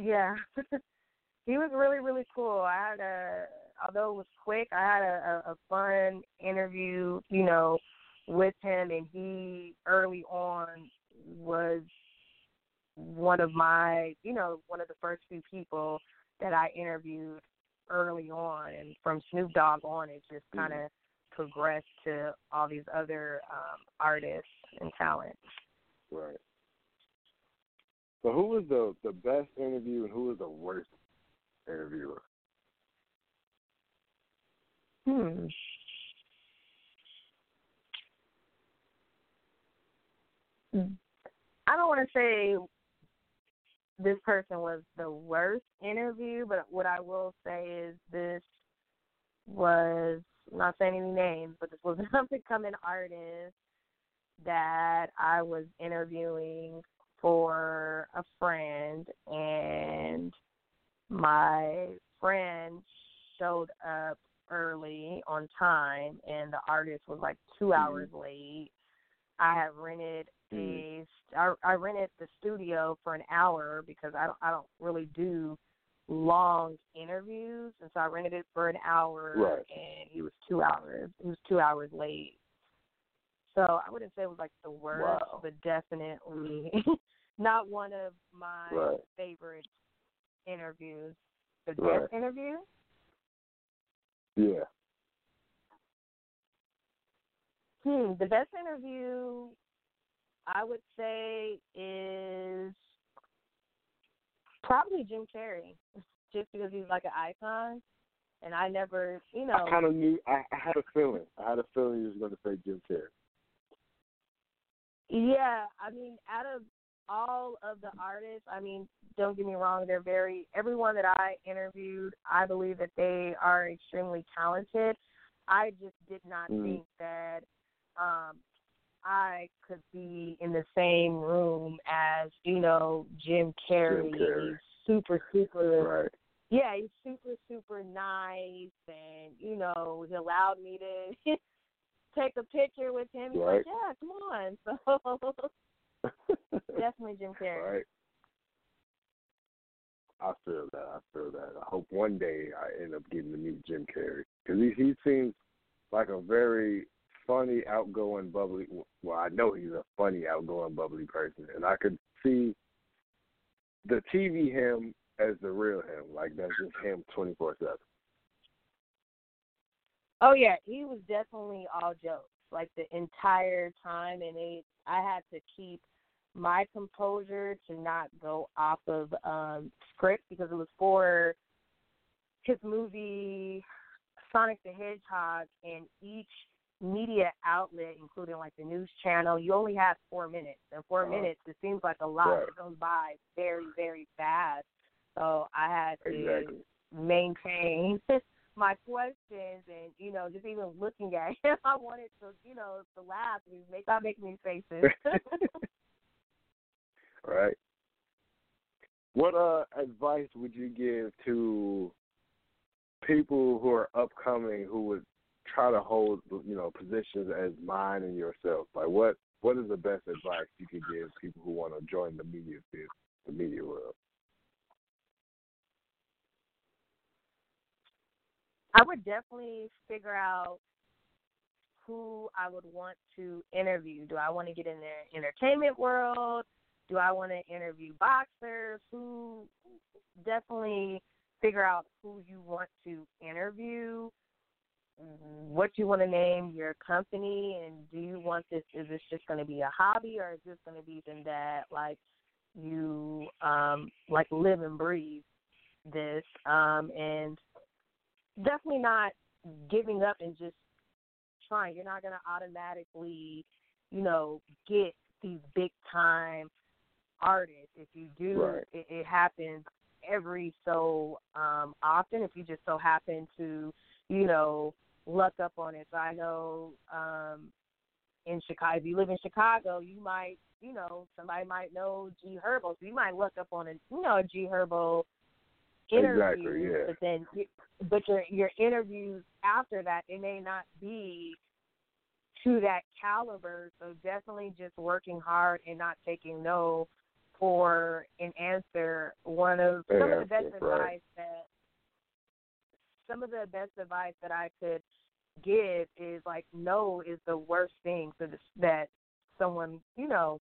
yeah. he was really, really cool. I had a, although it was quick, I had a, a, a fun interview, you know, with him, and he early on was one of my, you know, one of the first few people that I interviewed early on, and from Snoop Dogg on, it just kind of progressed to all these other um, artists and talent. Right. So, who was the the best interview and who was the worst interviewer? Hmm. I don't want to say this person was the worst interview, but what I will say is this was I'm not saying any names, but this was an up and coming artist that I was interviewing for a friend, and my friend showed up early on time, and the artist was like two mm-hmm. hours late. I had rented a I, I rented the studio for an hour because I don't I don't really do long interviews, and so I rented it for an hour, Right. and he was two hours. He was two hours late. So I wouldn't say it was like the worst, Wow. but definitely not one of my Right. favorite interviews. The Right. best interview? Yeah. Hmm, the best interview I would say is probably Jim Carrey, just because he's like an icon, and I never, you know, I kind of knew. I, I had a feeling. I had a feeling you was going to say Jim Carrey. Yeah, I mean, out of all of the artists, I mean, don't get me wrong, they're very everyone that I interviewed, I believe that they are extremely talented. I just did not Mhm. think that um I could be in the same room as, you know, Jim Carrey. Carrey. He's super, super Right. yeah, he's super, super nice, and you know, he allowed me to take a picture with him. He's Right. like, "Yeah, come on." So definitely Jim Carrey. Right. I feel that. I feel that. I hope one day I end up getting to meet Jim Carrey because he he seems like a very funny, outgoing, bubbly. Well, I know he's a funny, outgoing, bubbly person, and I could see the TV him as the real him. Like that's just him twenty four seven. Oh yeah, he was definitely all jokes like the entire time, and it. I had to keep my composure to not go off of um script because it was for his movie Sonic the Hedgehog, and each media outlet, including like the news channel, you only have four minutes, and 4 Uh-huh. minutes it seems like a lot. Right. Goes by very, very fast. So I had to Exactly. maintain my questions and you know just even looking at him i wanted to you know to laugh and make stop making these faces right? What uh advice would you give to people who are upcoming who would try to hold you know positions as mine and yourself? Like what what is the best advice you could give people who want to join the media field, the media world? i would definitely figure out who i would want to interview do i want to get in the entertainment world do i want to interview boxers who definitely figure out who you want to interview what you want to name your company and do you want this is this just going to be a hobby or is this going to be something that like you um like live and breathe this? Um and definitely not giving up and just trying. You're not going to automatically you know get these big time artists. If you do Right. it, it happens every so um often. If you just so happen to you know luck up on it so i know um in chicago if you live in chicago you might you know somebody might know g herbo so you might look up on a you know a g herbo interview Exactly, yeah. but then you- but your your interviews after that they may not be to that caliber so definitely just working hard and not taking no for an answer one of some of the best Answer, right. advice that some of the best advice that I could give is like no is the worst thing for this, that someone you know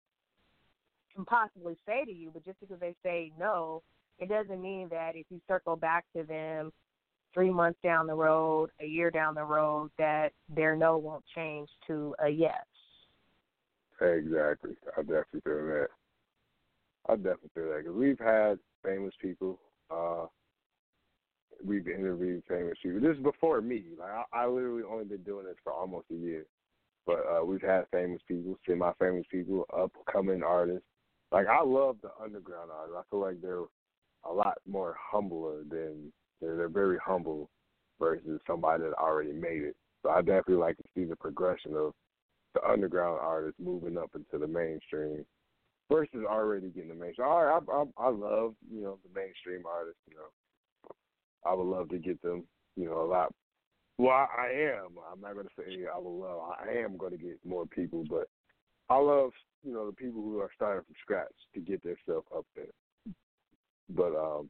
can possibly say to you. But just because they say no, it doesn't mean that if you circle back to them three months down the road, a year down the road, that their no won't change to a yes. Exactly. I definitely feel that. I definitely feel that because we've had famous people. Uh, we've interviewed famous people. This is before me. Like I, I literally only been doing this for almost a year, but uh, we've had famous people, semi-famous people, upcoming artists. Like I love the underground artists. I feel like they're a lot more humbler than they're, they're very humble versus somebody that already made it. So I definitely like to see the progression of the the underground artists moving up into the mainstream versus already getting the mainstream. All right, I, I I love you know the mainstream artists. You know, I would love to get them. You know, a lot. Well, I, am. I'm not going to say I will love. I am going to get more people, but I love you know the people who are starting from scratch to get their stuff up there. But um,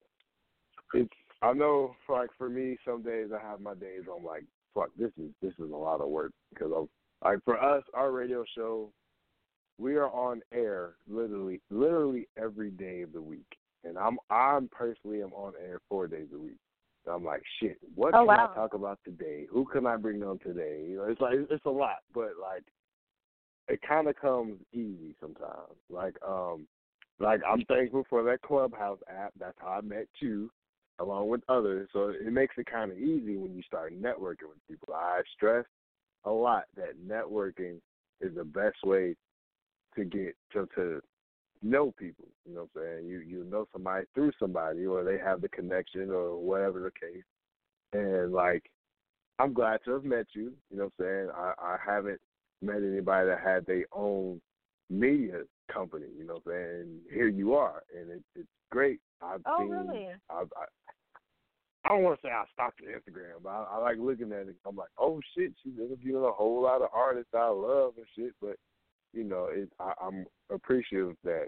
it's I know like for me, some days I have my days I'm like, fuck, this is this is a lot of work because I'm like for us, our radio show, we are on air literally literally every day of the week, and I'm I'm personally am on air four days a week. So I'm like, shit, what Oh, can wow. I talk about today? Who can I bring on today? You know, it's like it's a lot, but like it kind of comes easy sometimes. Like um, like I'm thankful for that Clubhouse app. That's how I met you, along with others. So it makes it kind of easy when you start networking with people. I stress a lot that networking is the best way to get to to know people. You know what I'm saying? You you know somebody through somebody, or they have the connection, or whatever the case. And like, I'm glad to have met you. You know what I'm saying? I I haven't met anybody that had their own media company. You know what I'm saying? And here you are, and it, it's great. I've Oh, seen. really? I've, I, I don't want to say I stalked your Instagram, but I, I like looking at it. I'm like, oh shit, she's interviewing a whole lot of artists I love and shit. But you know, it, I, I'm appreciative that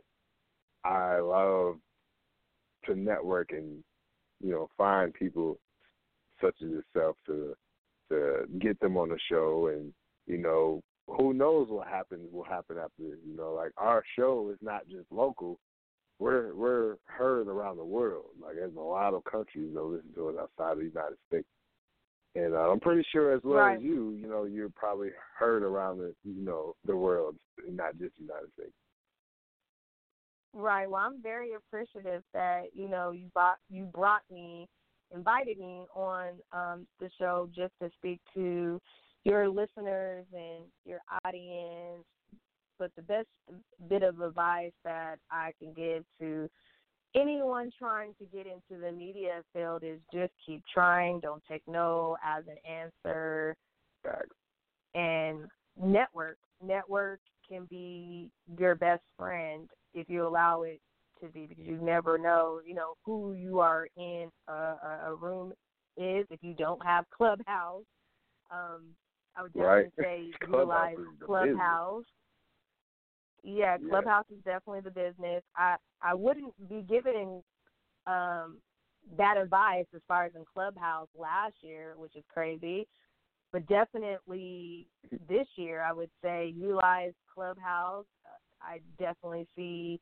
I love to network and you know find people such as yourself to to get them on the show and you know who knows what happens will happen after this. You know, like our show is not just local. We're we're heard around the world. Like there's a lot of countries that listen to us outside of the United States. And uh, I'm pretty sure as well Right. as you, you know, you're probably heard around the you know, the world, not just the United States. Right. Well, I'm very appreciative that you know you brought you brought me, invited me on um, the show just to speak to your listeners and your audience. But the best bit of advice that I can give to anyone trying to get into the media field is just keep trying. Don't take no as an answer. And network. Network can be your best friend if you allow it to be because you never know, you know, who you are in a, a, room is. If you don't have Clubhouse, um, I would definitely Right. say Clubhouse utilize is the Clubhouse. Yeah, Yeah. Clubhouse is definitely the business. I I wouldn't be giving um that advice as far as in Clubhouse last year, which is crazy. But definitely this year, I would say utilize Clubhouse. I definitely see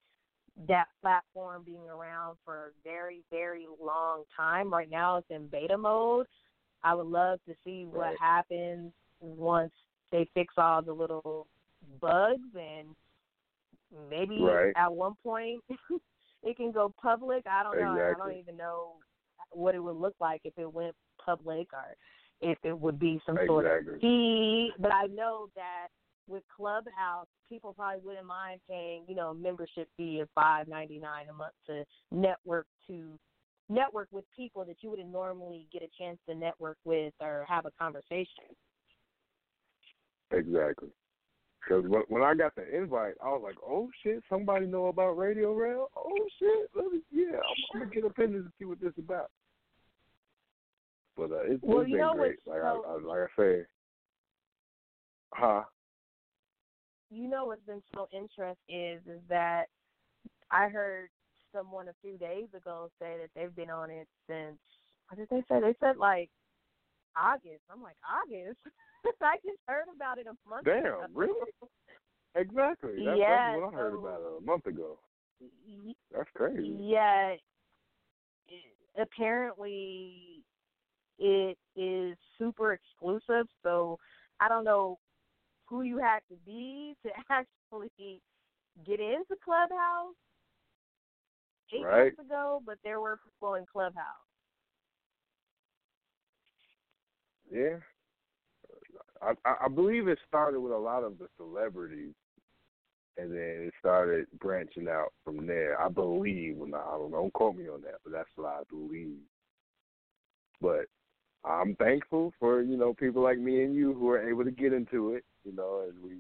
that platform being around for a very, very long time. Right now, it's in beta mode. I would love to see what Right. happens once they fix all the little bugs and maybe Right. at one point it can go public. I don't know. I don't even know what it would look like if it went public or if it would be some sort of fee. But I know that with Clubhouse, people probably wouldn't mind paying, you know, a membership fee of five ninety nine a month to network to network with people that you wouldn't normally get a chance to network with or have a conversation. Exactly. Because when, when I got the invite, I was like, "Oh shit, somebody know about Radio Rail? Oh shit, let me, yeah, I'm, I'm gonna get up in this and see what this is about." But uh, it's, Well, it's been great. Like I, I, like I say, huh? you know what's been so interesting is is that I heard someone a few days ago say that they've been on it since what did they say? They said like August. I'm like August. I just heard about it a month ago. Damn, really? Exactly. That's, Yeah, that's what I heard about it a month ago. That's crazy. Yeah. Apparently, it is super exclusive. So I don't know who you had to be to actually get into Clubhouse eight Right. months ago, but there were people in Clubhouse. Yeah. I, I believe it started with a lot of the celebrities, and then it started branching out from there. I believe, well, I don't don't quote me on that, but that's what I believe. But I'm thankful for you know people like me and you who are able to get into it. You know, as we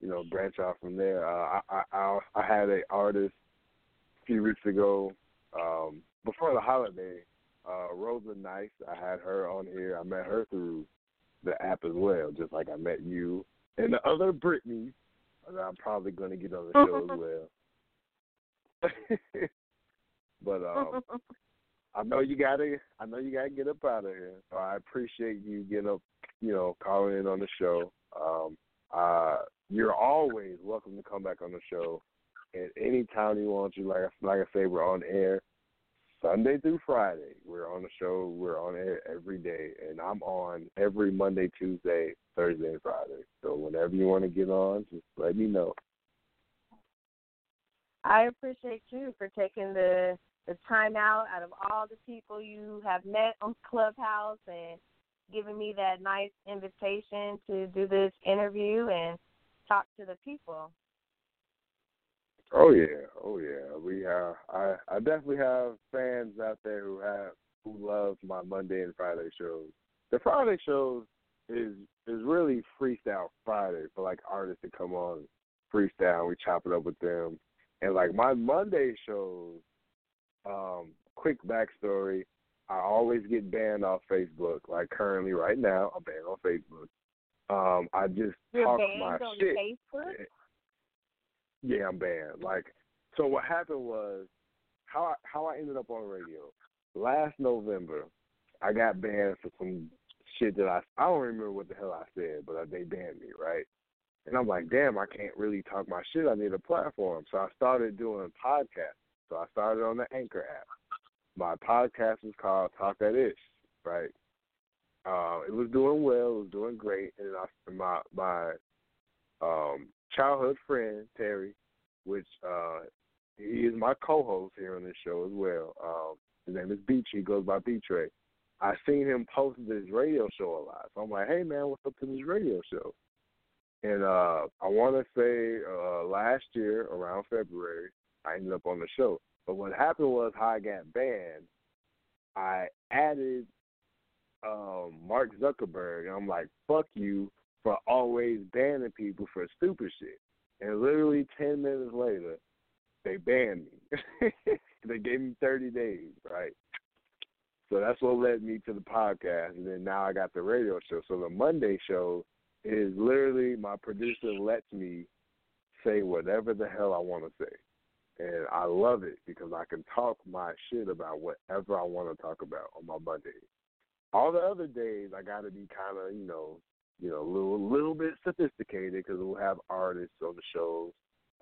you know, branch out from there. Uh, I, I I had an artist a few weeks ago, um, before the holiday, uh, Rosa Nice. I had her on here. I met her through the app as well, just like I met you and the other Brittany that I'm probably going to get on the show as well. but um, I know you gotta. I know you gotta get up out of here. So I appreciate you getting up. You know, calling in on the show. Um, uh, you're always welcome to come back on the show at any time you want to. Like I, like I say, we're on air Sunday through Friday. We're on the show. We're on air every day, and I'm on every Monday, Tuesday, Thursday, and Friday. So whenever you want to get on, just let me know. I appreciate you for taking the the time out out of all the people you have met on Clubhouse and giving me that nice invitation to do this interview and talk to the people. Oh yeah, oh yeah. We uh, I I definitely have fans out there who have who love my Monday and Friday shows. The Friday shows is is really freestyle Friday for like artists to come on freestyle. We chop it up with them, and like my Monday shows. Um, quick backstory: I always get banned off Facebook. Like currently, right now, I'm banned on Facebook. Um, I just You're talk my on shit. Facebook. Yeah, I'm banned. Like, so what happened was how I, how I ended up on radio last November. I got banned for some shit that I I don't remember what the hell I said, but they banned me, right? And I'm like, damn, I can't really talk my shit. I need a platform, so I started doing podcasts. So I started on the Anchor app. My podcast was called Talk That Ish, right? Uh, it was doing well. It was doing great, and I, my my um, childhood friend Terry, which uh, he is my co-host here on this show as well. Um, his name is Beach. He goes by Beach Ray. I seen him post this radio show a lot, so I'm like, hey man, what's up to this radio show? And uh, I want to say uh, last year around February, I ended up on the show. But what happened was how I got banned. I added um, Mark Zuckerberg, and I'm like, fuck you for always banning people for stupid shit. And literally 10 minutes later, they banned me. they gave me 30 days, right? So that's what led me to the podcast. And then now I got the radio show. So the Monday show is literally my producer lets me say whatever the hell I want to say. And I love it because I can talk my shit about whatever I want to talk about on my Monday. All the other days, I got to be kind of, you know, you know, a little, little bit sophisticated because we'll have artists on the shows.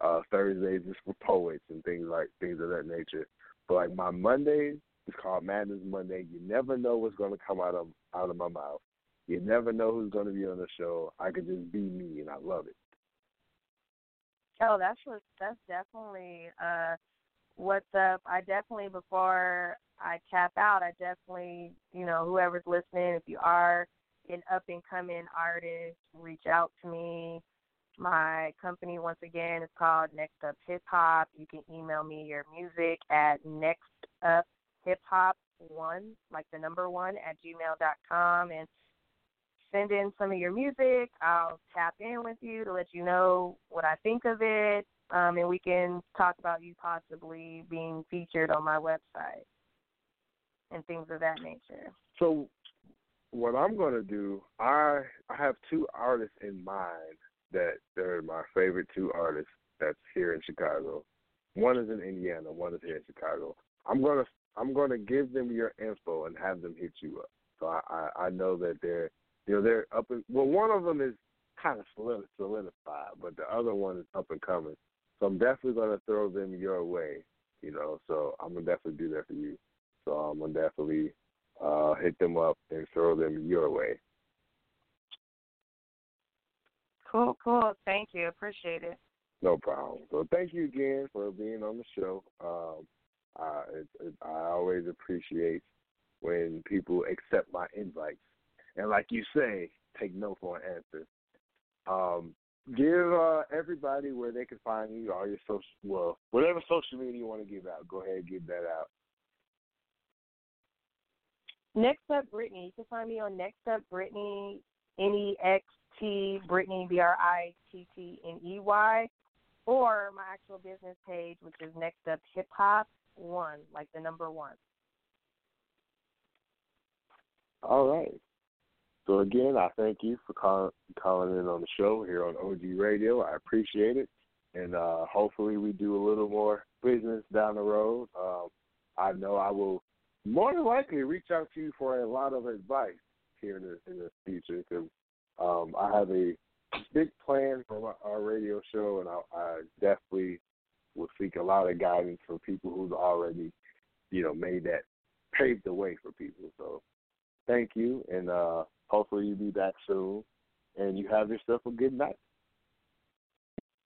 Uh, Thursdays is for poets and things like things of that nature. But like my Mondays is called Madness Monday. You never know what's going to come out of out of my mouth. You never know who's going to be on the show. I can just be me, and I love it. Oh, that's what that's definitely uh what's up. I definitely before I tap out, I definitely you know whoever's listening, if you are an up and coming artist, reach out to me. My company once again is called Next Up Hip Hop. You can email me your music at Next Up Hip Hop one, like the number one at gmail dot com and send in some of your music. I'll tap in with you to let you know what I think of it, um, and we can talk about you possibly being featured on my website and things of that nature. So, what I'm gonna do, I I have two artists in mind that they're my favorite two artists that's here in Chicago. One is in Indiana, one is here in Chicago. I'm gonna I'm gonna give them your info and have them hit you up. So I I, I know that they're you know they're up and well one of them is kind of solid solidified, but the other one is up and coming. So I'm definitely gonna throw them your way. You know, so I'm gonna definitely do that for you. So I'm gonna definitely uh, hit them up and throw them your way. Cool, cool. Thank you. Appreciate it. No problem. So thank you again for being on the show. Um, uh, it, it, I always appreciate when people accept my invites, and like you say, take no for an answer. Um, give uh, everybody where they can find you, all your social, well, whatever social media you want to give out. Go ahead and give that out. Next up, Brittney. You can find me on Next Up Brittney, N E X T Brittney B R I T T N E Y, or my actual business page, which is Next Up Hip Hop One, like the number one. All right. So again, I thank you for call, calling in on the show here on OG Radio. I appreciate it, and uh, hopefully we do a little more business down the road. Um, I know I will more than likely reach out to you for a lot of advice here in the in the future because um, I have a big plan for my, our radio show, and I, I definitely will seek a lot of guidance from people who's already, you know, made that paved the way for people. So thank you, and uh, hopefully you'll be back soon, and you have yourself a good night.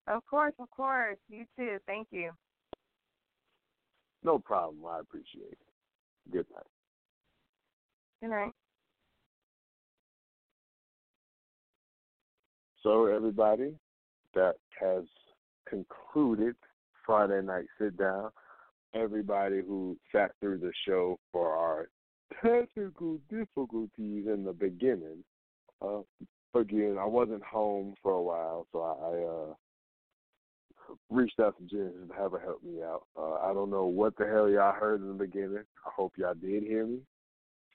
Of course, of course. You too. Thank you. No problem. I appreciate it. Good night. Good night. So everybody, that has concluded Friday night sit down. Everybody who sat through the show for our technical difficulties in the beginning. Uh, again, I wasn't home for a while, so I, uh, reached out to Genesis and have her help me out. Uh, I don't know what the hell y'all heard in the beginning. I hope y'all did hear me.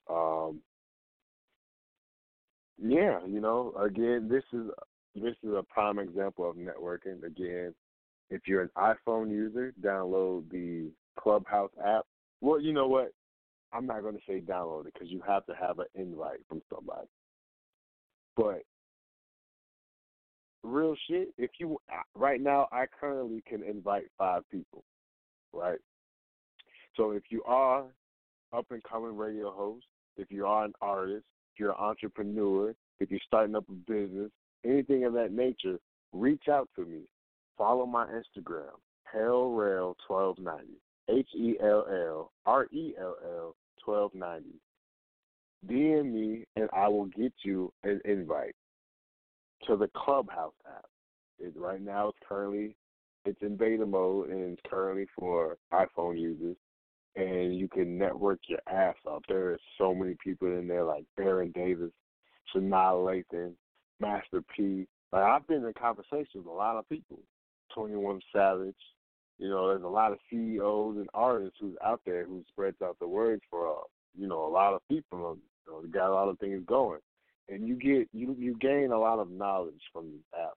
Um, yeah, you know, again, this is this is a prime example of networking. Again, if you're an iPhone user, download the Clubhouse app. Well, you know what? I'm not going to say download it because you have to have an invite from somebody. But real shit, if you right now, I currently can invite five people, right? So if you are up and coming radio host, if you are an artist, if you're an entrepreneur, if you're starting up a business, anything of that nature, reach out to me. Follow my Instagram, HellRell1290. H E L L R E L L twelve ninety. DM me and I will get you an invite to the Clubhouse app. It, right now it's currently it's in beta mode and it's currently for iPhone users. And you can network your ass off. There are so many people in there like Baron Davis, Sanaa Lathan, Master P. Like I've been in conversations with a lot of people. Twenty One Savage, you know, there's a lot of CEOs and artists who's out there who spreads out the word for uh, you know a lot of people. You know, got a lot of things going, and you get you you gain a lot of knowledge from this app,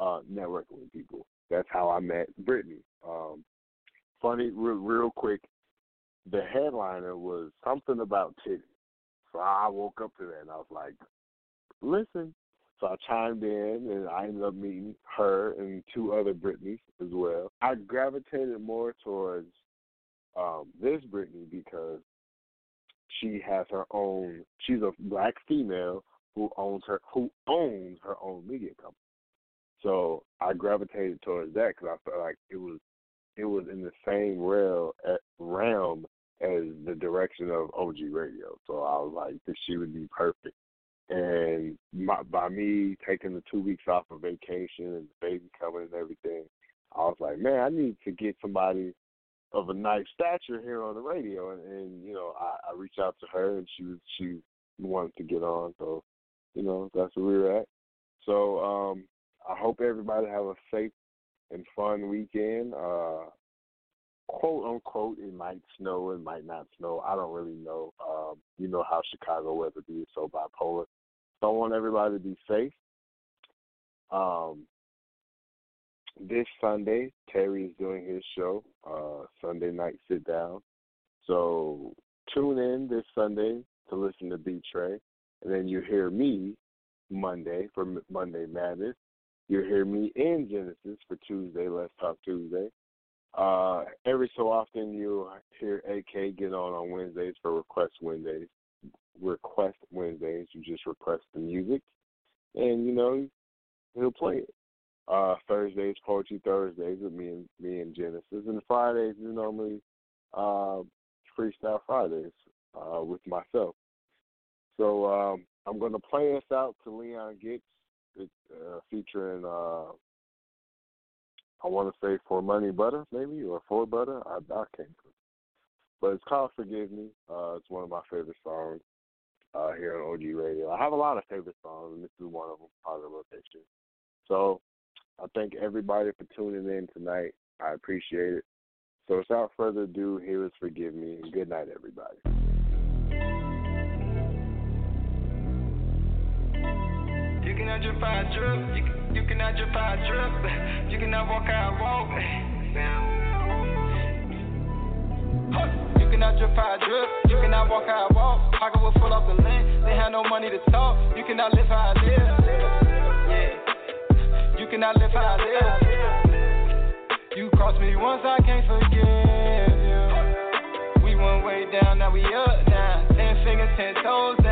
uh, networking with people. That's how I met Brittney. Um, funny, real, real quick, the headliner was something about titties. So I woke up to that and I was like, listen. So I chimed in and I ended up meeting her and two other Britneys as well. I gravitated more towards um, this Brittney because she has her own. She's a black female who owns her who owns her own media company. So I gravitated towards that because I felt like it was it was in the same realm eh, realm as the direction of OG Radio. So I was like, that she would be perfect. And my, by me taking the two weeks off of vacation and the baby coming and everything, I was like, man, I need to get somebody of a nice stature here on the radio. And, and you know, I, I reached out to her and she was she wanted to get on. So, you know, that's where we were at. So um, I hope everybody have a safe and fun weekend. Uh, quote unquote, it might snow, it might not snow. I don't really know. Um, you know how Chicago weather be so bipolar. So I want everybody to be safe. Um, this Sunday, Terry is doing his show, uh, Sunday night sit down. So tune in this Sunday to listen to B Trey, and then you hear me Monday for Monday Madness. You hear me in Genesis for Tuesday. Let's Talk Tuesday. Uh, every so often you hear AK get on on Wednesdays for Request Wednesdays. Request Wednesdays. You just request the music, and you know he'll play it. Uh, Thursdays Poetry Thursdays with me and me and Genesis, and Fridays is normally uh, Freestyle Fridays uh, with myself. So um, I'm going to play us out to Leon Gitz, uh, featuring uh, I want to say for money butter, maybe or for butter. I, I can't. But it's called "Forgive Me." Uh, it's one of my favorite songs. uh, here on OG Radio. I have a lot of favorite songs, and this is one of them, Positive Rotation. So I thank everybody for tuning in tonight. I appreciate it. So without further ado, here is Forgive Me, and good night, everybody. You cannot drip out drip. You, cannot drip out drip. You cannot walk out walk. You cannot drip out drip. You cannot walk out walk. Pocket was full off the land. They had no money to talk. You cannot live how I live. Yeah. You cannot live how I live. You crossed me once, I can't forgive you. We went way down, now we up now. Ten fingers, ten toes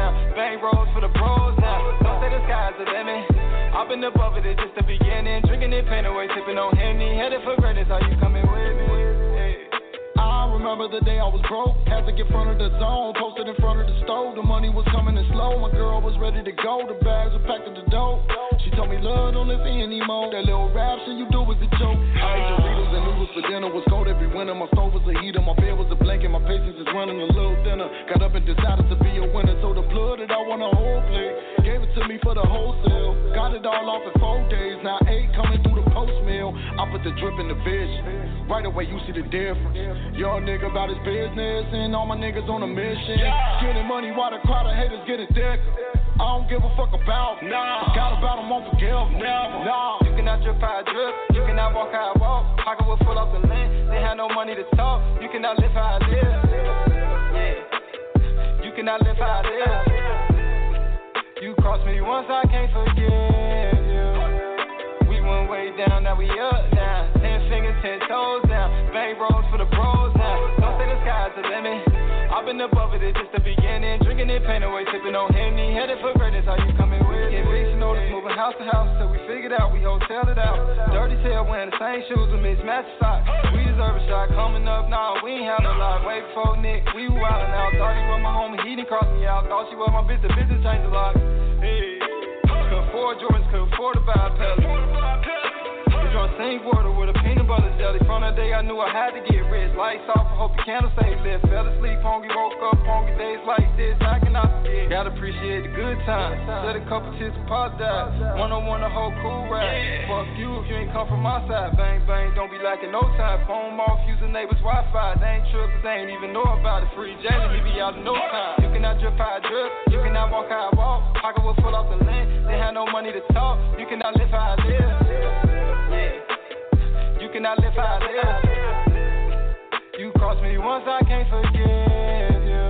Been above it, it's just the beginning. Drinking it, pain away, sipping on Henny. Headed for greatness, are you coming with me? I remember the day I was broke, had to get front of the zone, posted in front of the stove. The money was coming in slow, my girl was ready to go. The bags were packed at the door. She told me love don't live anymore. That little rap shit you do is a joke. I ate Doritos and noodles for dinner, was cold every winter. My stove was a heater, my bed was a blanket, my patience is running a little thinner. Got up and decided to be a winner, so the blood that I want a whole plate. Gave it to me for the wholesale. Got it all off in four days, now eight coming through the post mail. I put the drip in the vision. Right away, you see the difference. Young nigga about his business, and all my niggas on a mission. Getting money while the crowd of haters getting thicker. I don't give a fuck about them. Nah. Forgot about them, won't forgive them. Never. Nah. You cannot drip how I drip. You cannot walk how I walk. Pocket was full off the land. They had no money to talk. You cannot live how I live. Yeah. You cannot live how I live. You crossed me once, I can't forgive you. We went way down, now we up now. Ten fingers, ten toes down. Bang rolls for the bros now. Don't say the sky's the limit. I've been above it, it's just the beginning. Drinking it, pain away, sipping on Henny. Headed for greatness, are you coming moving house to house till we figured out we hotel it out. Dirty tail, wearing the same shoes with mismatched socks. We deserve a shot coming up now. We ain't have a lot. Way before Nick, we wildin' out. Thought he was my homie, he didn't cross me out. Thought she was my bitch, the business changed a lot. Hey, could afford Jordans, could afford to buy a. Drunk sink water with a peanut butter jelly. From the day I knew I had to get rich. Lights off, I hope your candle stay lit. Fell asleep, hungry, woke up, hungry. Days like this, I cannot forget. Gotta appreciate the good times. Said a couple tears, apologize. One on one, a whole cool ride. Fuck you if you ain't come from my side. Bang, bang, don't be lacking no time. Phone off, using neighbors' Wi Fi. They ain't true, they ain't even know about it. Free Jalen, he be out in no time. You cannot drip how I drip. You cannot walk how I walk. Pocket was full off the land. They had no money to talk. You cannot live how I live. Cannot live how I live. You crossed me once, I can't forgive you.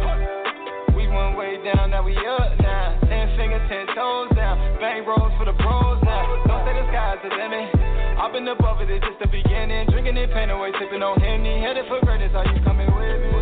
We went way down, now we up now. Ten fingers, ten toes down. Bang rolls for the bros now. Don't say the sky's the limit. I've been above it, it's just the beginning. Drinking it, pain away, sipping on Henny. Headed for greatness, are you coming with me?